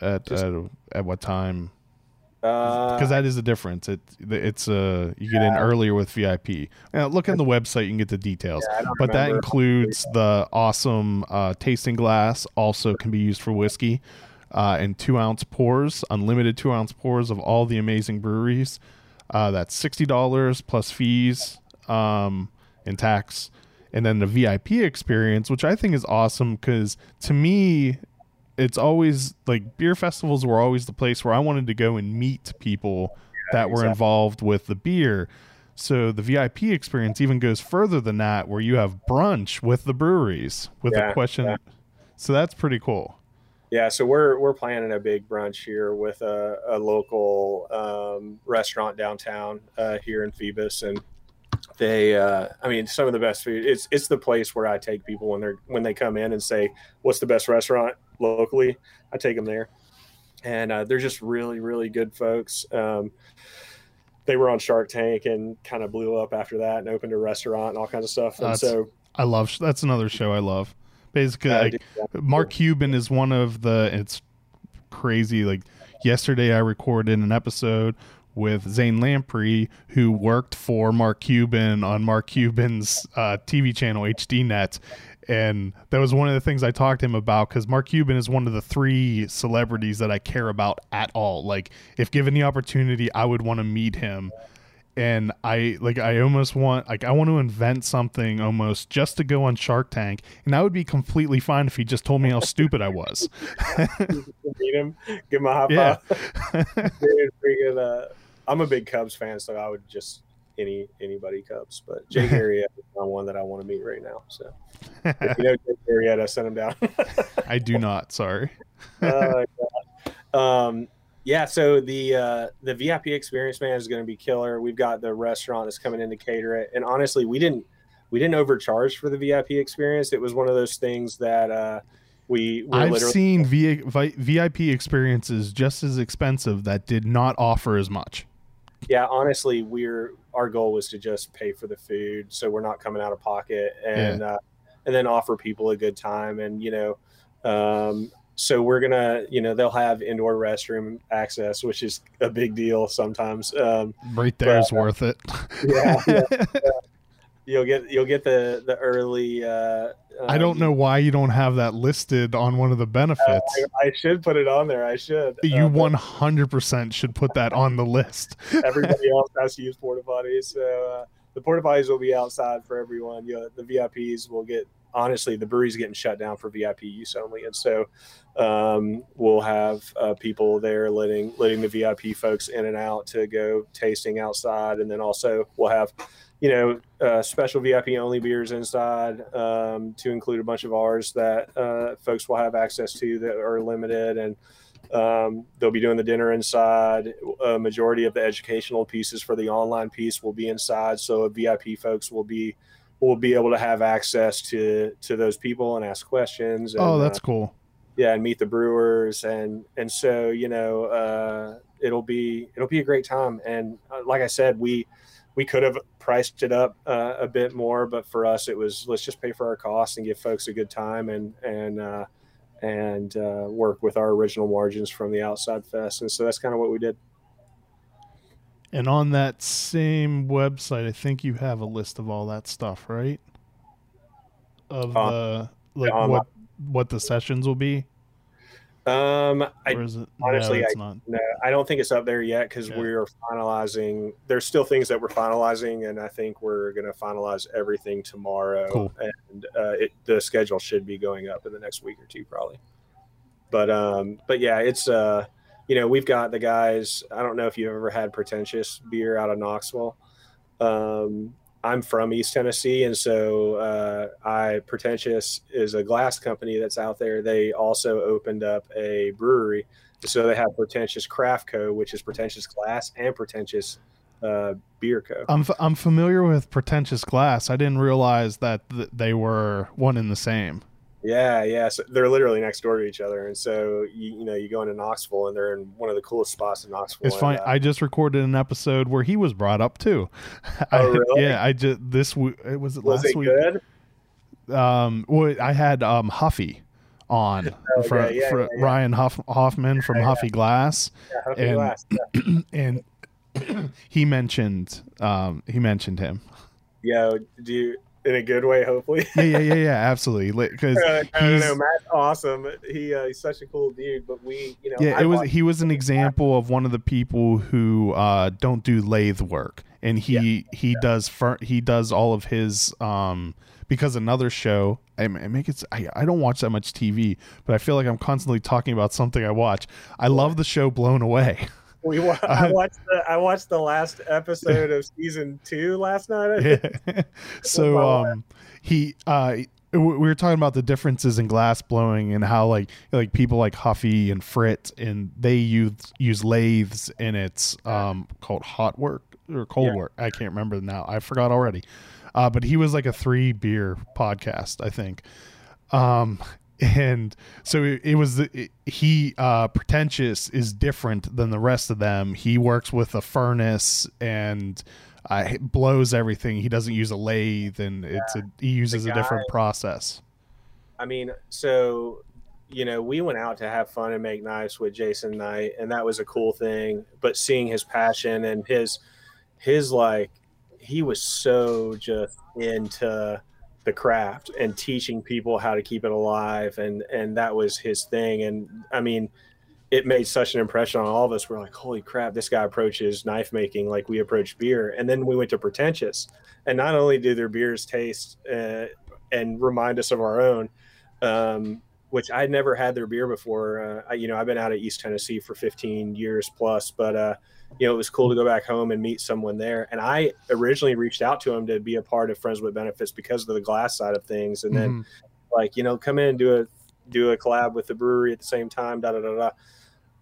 at Just- at, at what time? Uh, Because that is the difference. It it's uh you get in earlier with VIP. Now, look on the website, you can get the details. yeah, But that includes the awesome uh, tasting glass. Also, can be used for whiskey, uh, and two ounce pours, unlimited two ounce pours of all the amazing breweries. Uh, that's sixty dollars plus fees um, and tax, and then the VIP experience, which I think is awesome because to me, it's always like beer festivals were always the place where I wanted to go and meet people that were exactly. involved with the beer. So the VIP experience even goes further than that, where you have brunch with the breweries with Yeah, a question. yeah. So that's pretty cool. Yeah, so we're we're planning a big brunch here with a, a local um, restaurant downtown uh, here in Phoebus, and they, uh, I mean, some of the best food. It's it's the place where I take people when they're when they come in and say, "What's the best restaurant locally?" I take them there, and uh, they're just really really good folks. Um, they were on Shark Tank and kind of blew up after that and opened a restaurant and all kinds of stuff. And That's so I love that's another show I love. Basically, uh, like. Mark Cuban is one of the. It's crazy. Like yesterday, I recorded an episode with Zane Lamprey, who worked for Mark Cuban on Mark Cuban's uh, TV channel HDNet, and that was one of the things I talked to him about because Mark Cuban is one of the three celebrities that I care about at all. Like, if given the opportunity, I would want to meet him and I like I almost want like I want to invent something almost just to go on Shark Tank, and I would be completely fine if he just told me how stupid I was. meet him, give him a high Yeah. five. Dude, freaking, uh, I'm a big Cubs fan, so I would just any anybody Cubs. But Jake Arrieta is not one that I want to meet right now. So if you know Jake Arrieta, send him down. I do not. Sorry. Oh, God. um, yeah. So the uh, the VIP experience man is going to be killer. We've got the restaurant that's coming in to cater it, and honestly, we didn't we didn't overcharge for the VIP experience. It was one of those things that uh, we I've literally seen v- vi- VIP experiences just as expensive that did not offer as much. yeah honestly we're our goal was to just pay for the food so we're not coming out of pocket and uh, and then offer people a good time and you know um, so we're gonna you know they'll have indoor restroom access which is a big deal sometimes um, Right there is But, uh, worth it. yeah, yeah. you'll get you'll get the the early uh, I don't um, know why you don't have that listed on one of the uh, benefits. I, I should put it on there i should you Uh, but- 100% should put that on the list. everybody else has to use porta potties. So uh, the porta potties will be outside for everyone. You know, the VIPs will get honestly the brewery's getting shut down for VIP use only, and so um, we'll have uh, people there letting letting the VIP folks in and out to go tasting outside, and then also we'll have. You know, uh, special VIP only beers inside um, to include a bunch of ours that uh, folks will have access to that are limited, and um, they'll be doing the dinner inside. A majority of the educational pieces for the online piece will be inside, so VIP folks will be will be able to have access to to those people and ask questions. And, Oh, that's uh, cool. yeah, and meet the brewers, and and so you know uh, it'll be it'll be a great time. And uh, like I said, we we could have priced it up uh, a bit more, but for us, it was let's just pay for our costs and give folks a good time and and uh, and uh, work with our original margins from the outside fest. And so that's kind of what we did. And on that same website, I think you have a list of all that stuff, right? Of Uh, the like on what what the sessions will be, Um, I is it? honestly, no, it's not. No, I don't think it's up there yet because we're finalizing. There's still things that we're finalizing, and I think we're going to finalize everything tomorrow. Cool. And uh, it, the schedule should be going up in the next week or two, probably. But um, but yeah, it's uh, you know, we've got the guys. I don't know if you've ever had pretentious beer out of Knoxville. Um, I'm from East Tennessee, and so uh, I Pretentious is a glass company that's out there. They also opened up a brewery, so they have Pretentious Craft Co., which is Pretentious Glass and Pretentious uh, Beer Co. I'm f- I'm familiar with pretentious glass. I didn't realize that th- they were one and the same. Yeah, yeah. So they're literally next door to each other, and so you, you know you go into Knoxville, and they're in one of the coolest spots in Knoxville. It's fine. uh, I just recorded an episode where he was brought up too. I- Oh, really? yeah, I just this it was it was last it week. good? um, well, I had um Huffy on Oh, for, okay, yeah, for yeah, yeah. Ryan Huff, Hoffman from Huffy Glass, Yeah, Huffy and- Glass, yeah. and he mentioned um he mentioned him. Yo, do you in a good way, hopefully. Yeah, yeah, yeah, yeah, absolutely. Because Uh, I don't know. Matt's awesome. He uh, he's such a cool dude. But we, you know, yeah, I it was he was an example of one of the people who uh don't do lathe work, and he he does fur- he does all of his um because another show I, I make it I, I don't watch that much TV, but I feel like I'm constantly talking about something I watch. I love the show Blown Away. we wa- I watched the I watched the last episode of season two last night. Yeah. so um he uh we were talking about the differences in glass blowing and how like like people like Huffy and Frit and they use use lathes and it's um called hot work or cold Yeah. work. I can't remember now. I forgot already. Uh but he was like a three beer podcast, I think. Um and so it, it was it, he uh pretentious is different than the rest of them. He works with a furnace and uh, blows everything. He doesn't use a lathe, and it's a he uses a different process. I mean, so you know, we went out to have fun and make knives with Jason Knight, and that was a cool thing. But seeing his passion and his his like, he was so just into the craft and teaching people how to keep it alive, and and that was his thing. And I mean, it made such an impression on all of us. We're like, holy crap, this guy approaches knife making like we approach beer. And then we went to Pretentious, and not only do their beers taste uh, and remind us of our own, um, which I'd never had their beer before. Uh, I, you know, I've been out of East Tennessee for 15 years plus, but uh, you know, it was cool to go back home and meet someone there. And I originally reached out to him to be a part of Friends with Benefits because of the glass side of things, and then Mhm. like you know come in and do a do a collab with the brewery at the same time da da da da.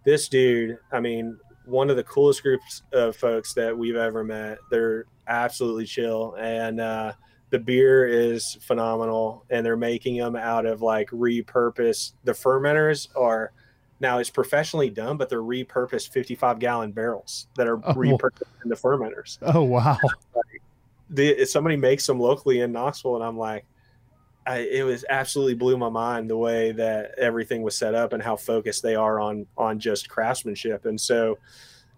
This dude i mean one of the coolest groups of folks that we've ever met. They're absolutely chill. And uh the beer is phenomenal. And they're making them out of like repurposed the fermenters are now it's professionally done but they're repurposed 55 gallon barrels that are Oh. repurposed into fermenters Oh wow! the somebody makes them locally in Knoxville, and I'm like, I, it was absolutely blew my mind the way that everything was set up and how focused they are on on just craftsmanship. And so,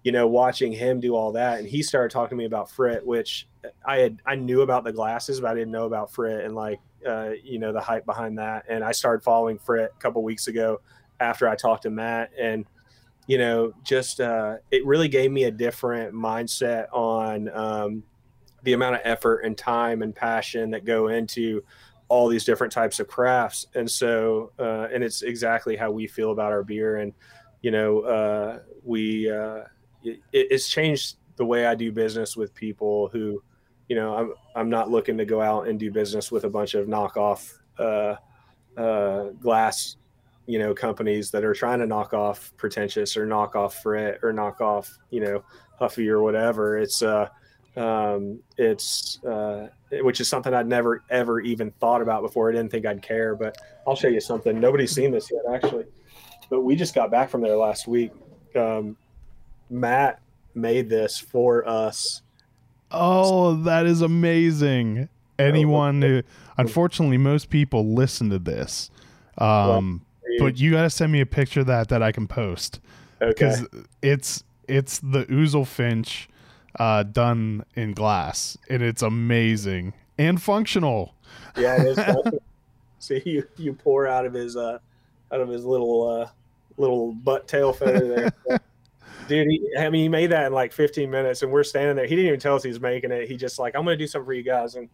you know, watching him do all that, and he started talking to me about Frit, which I had I knew about the glasses, but I didn't know about Frit and like uh, you know the hype behind that. And I started following Frit a couple weeks ago after I talked to Matt and you know, just uh, it really gave me a different mindset on um, the amount of effort and time and passion that go into all these different types of crafts. And so, uh, and it's exactly how we feel about our beer. And, you know, uh, we, uh, it, it's changed the way I do business with people who, you know, I'm, I'm not looking to go out and do business with a bunch of knockoff uh, uh, glass, you know, companies that are trying to knock off pretentious or knock off Frit or knock off, you know, Huffy or whatever. It's, uh, um, it's uh, which is something I'd never ever even thought about before. I didn't think I'd care, but I'll show you something. Nobody's seen this yet, actually, but we just got back from there last week. Um, Matt made this for us. Oh, that is amazing. Anyone who, unfortunately, most people listen to this. Um, but you got to send me a picture of that that I can post okay, because it's it's the Oozlefinch uh, done in glass, and it's amazing and functional. yeah, it is. See, you you pour out of his uh, out of his little uh, little butt tail feather there. Dude, he, I mean, he made that in like 15 minutes, and we're standing there. He didn't even tell us he was making it. He just like, I'm going to do something for you guys, and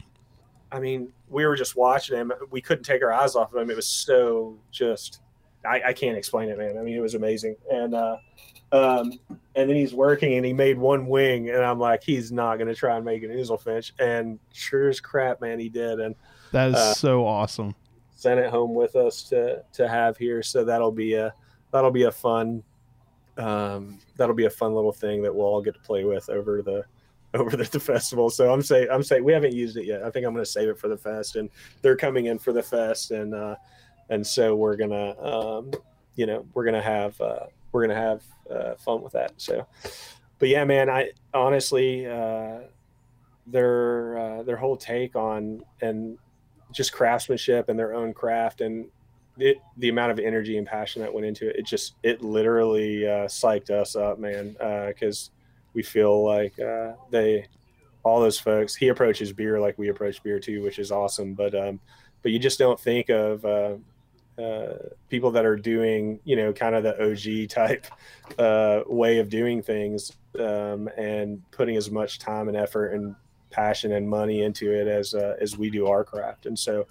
I mean, we were just watching him. We couldn't take our eyes off of him. It was so just, I, I can't explain it, man. I mean, it was amazing. And uh, um, and then he's working, and he made one wing, and I'm like, he's not going to try and make an Oozlefinch, and sure as crap, man, he did, and That is Uh, so awesome. sent it home with us to to have here. So that'll be a that'll be a fun um, that'll be a fun little thing that we'll all get to play with over the over the, the festival. So I'm saying I'm saying we haven't used it yet. I think I'm going to save it for the fest, and they're coming in for the fest, and uh, and so we're gonna um, you know we're gonna have uh, we're gonna have uh, fun with that. So, but yeah, man, I honestly uh, their uh, their whole take on and just craftsmanship and their own craft and it, the amount of energy and passion that went into it, it just it literally uh, psyched us up, man. Because uh, we feel like they, all those folks. He approaches beer like we approach beer too, which is awesome. But um, but you just don't think of uh, uh, people that are doing, you know, kind of the OG type uh, way of doing things um, and putting as much time and effort and passion and money into it as uh, as we do our craft. And so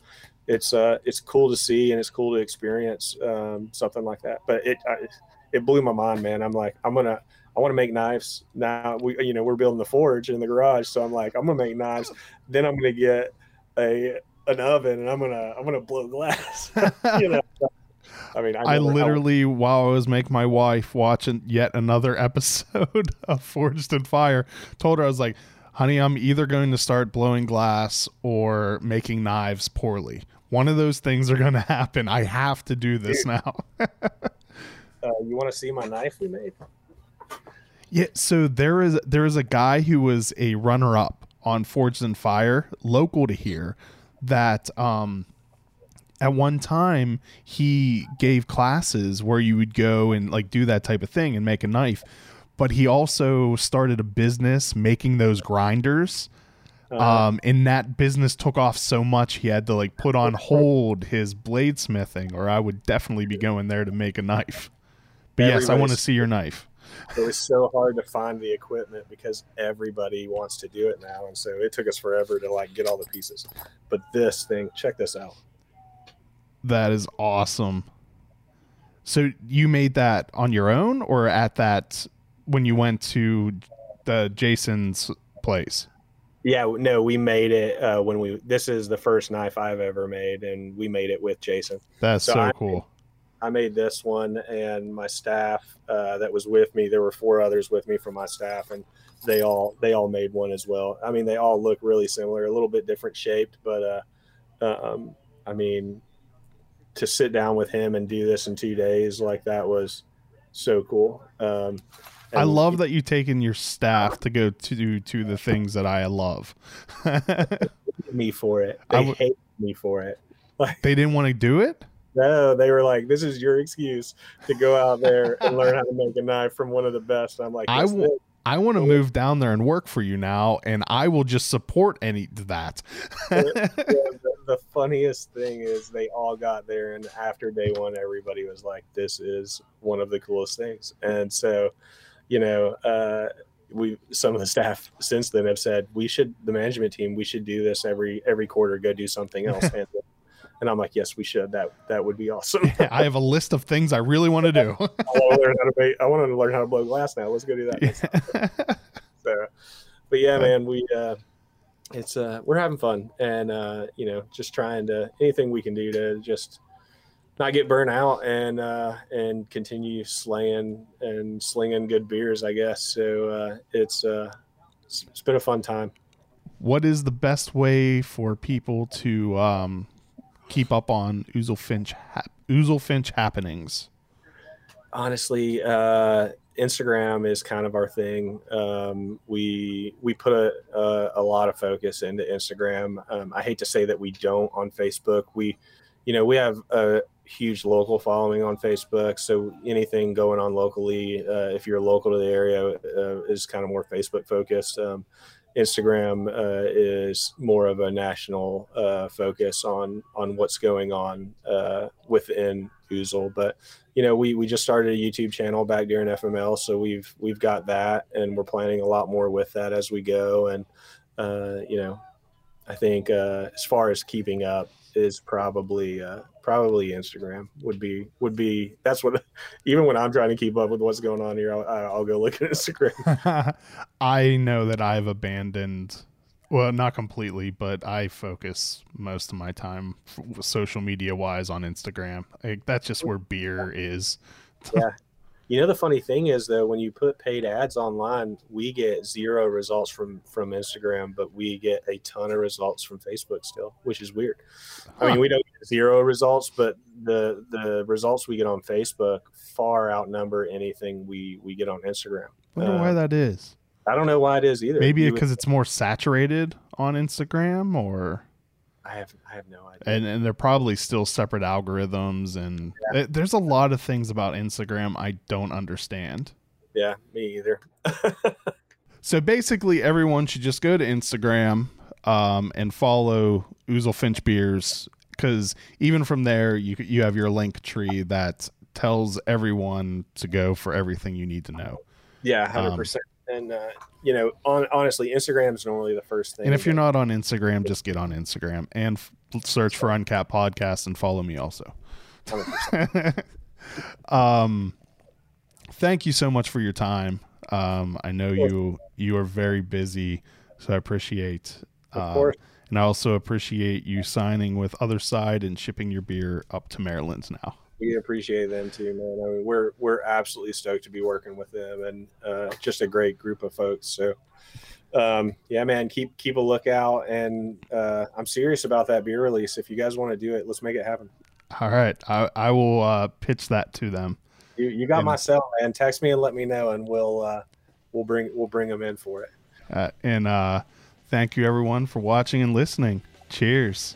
it's uh it's cool to see and it's cool to experience um, something like that. But it I, it blew my mind, man. I'm like I'm gonna I want to make knives now. We you know we're building the forge in the garage, so I'm like I'm gonna make knives. Then I'm gonna get a an oven and I'm gonna I'm gonna blow glass. you know. I mean, I, I literally, while I was making my wife watching yet another episode of Forged in Fire, told her I was like, honey, I'm either going to start blowing glass or making knives poorly. One of those things are going to happen. I have to do this now. uh, you want to see my knife we made? Yeah. So there is there is a guy who was a runner up on Forged in Fire, local to here, that um at one time he gave classes where you would go and like do that type of thing and make a knife but he also started a business making those grinders. Uh-huh. Um, and that business took off so much he had to like put on hold his bladesmithing, or I would definitely be going there to make a knife. But yes, I want to see your knife. It was so hard to find the equipment because everybody wants to do it now, and so it took us forever to like get all the pieces. But this thing, check this out. That is awesome. So you made that on your own, or at that when you went to the Jason's place. Yeah, no, we made it uh, when we. This is the first knife I've ever made, and we made it with Jason. That's so, so I cool. I made this one, and my staff uh, that was with me. There were four others with me from my staff, and they all they all made one as well. I mean, they all look really similar, a little bit different shaped, but uh, um, I mean, to sit down with him and do this in two days like that was so cool. Um, I love that you've taken your staff to go to to the things that I love. me for it. They w- hate me for it. Like, they didn't want to do it. No, they were like, "This is your excuse to go out there and learn how to make a knife from one of the best." I'm like, I will. I want to move down there and work for you now, and I will just support any that. yeah, the, the funniest thing is they all got there, and after day one, everybody was like, "This is one of the coolest things," and so you know, uh, we some of the staff since then have said we should the management team we should do this every every quarter go do something else and, i'm like yes we should that that would be awesome yeah, i have a list of things i really want to do I, want to learn how to make, I want to learn how to blow glass now let's go do that yeah. so but yeah man we uh it's uh we're having fun and uh you know just trying to anything we can do to just not get burnt out and uh, and continue slaying and slinging good beers, I guess. So uh, it's uh, it's been a fun time. What is the best way for people to um, keep up on Oozlefinch ha- Oozlefinch happenings? Honestly, uh, Instagram is kind of our thing. Um, we we put a, a, a, lot of focus into Instagram. Um, I hate to say that we don't on Facebook. We, you know, we have a, huge local following on Facebook. So anything going on locally, uh, if you're local to the area, uh, is kind of more Facebook focused. Um, Instagram uh, is more of a national uh, focus on on what's going on uh, within Ouzel. But you know, we we just started a YouTube channel back during FML, so we've we've got that, and we're planning a lot more with that as we go. And uh, you know, I think as far as keeping up, is probably uh, probably Instagram would be would be that's what even when I'm trying to keep up with what's going on here, I'll, I'll go look at Instagram. I know that I've abandoned, well, not completely, but I focus most of my time social media wise on Instagram. Like, that's just where beer is. yeah, you know, the funny thing is though, when you put paid ads online, we get zero results from from Instagram, but we get a ton of results from Facebook still, which is weird. Huh. I mean, we don't get zero results, but the the results we get on Facebook far outnumber anything we we get on Instagram. I wonder uh, why that is. I don't know why it is either. Maybe because it's more saturated on Instagram, or I have I have no idea. and and they're probably still separate algorithms and th- there's a lot of things about Instagram I don't understand. yeah, me either. So basically, everyone should just go to Instagram um, and follow Oozlefinch Beers because even from there, you you have your link tree that tells everyone to go for everything you need to know. Yeah, hundred Um, percent. And uh, you know, on, honestly, Instagram's normally the first thing. And if you're not on Instagram, just get on Instagram and f- search for Uncapped Podcast and follow me also. um, thank you so much for your time. Um, I know you you are very busy, so I appreciate. Of um, course. and I also appreciate you signing with Other Side and shipping your beer up to Maryland now. We appreciate them too, man. I mean, we're we're absolutely stoked to be working with them, and uh, just a great group of folks. So, um, yeah, man, keep keep a lookout, and uh, I'm serious about that beer release. If you guys want to do it, let's make it happen. All right, I, I will uh, pitch that to them. You you got And- my cell, man. Text me and let me know, and we'll uh, we'll bring we'll bring them in for it. Uh, and uh, thank you everyone for watching and listening. Cheers.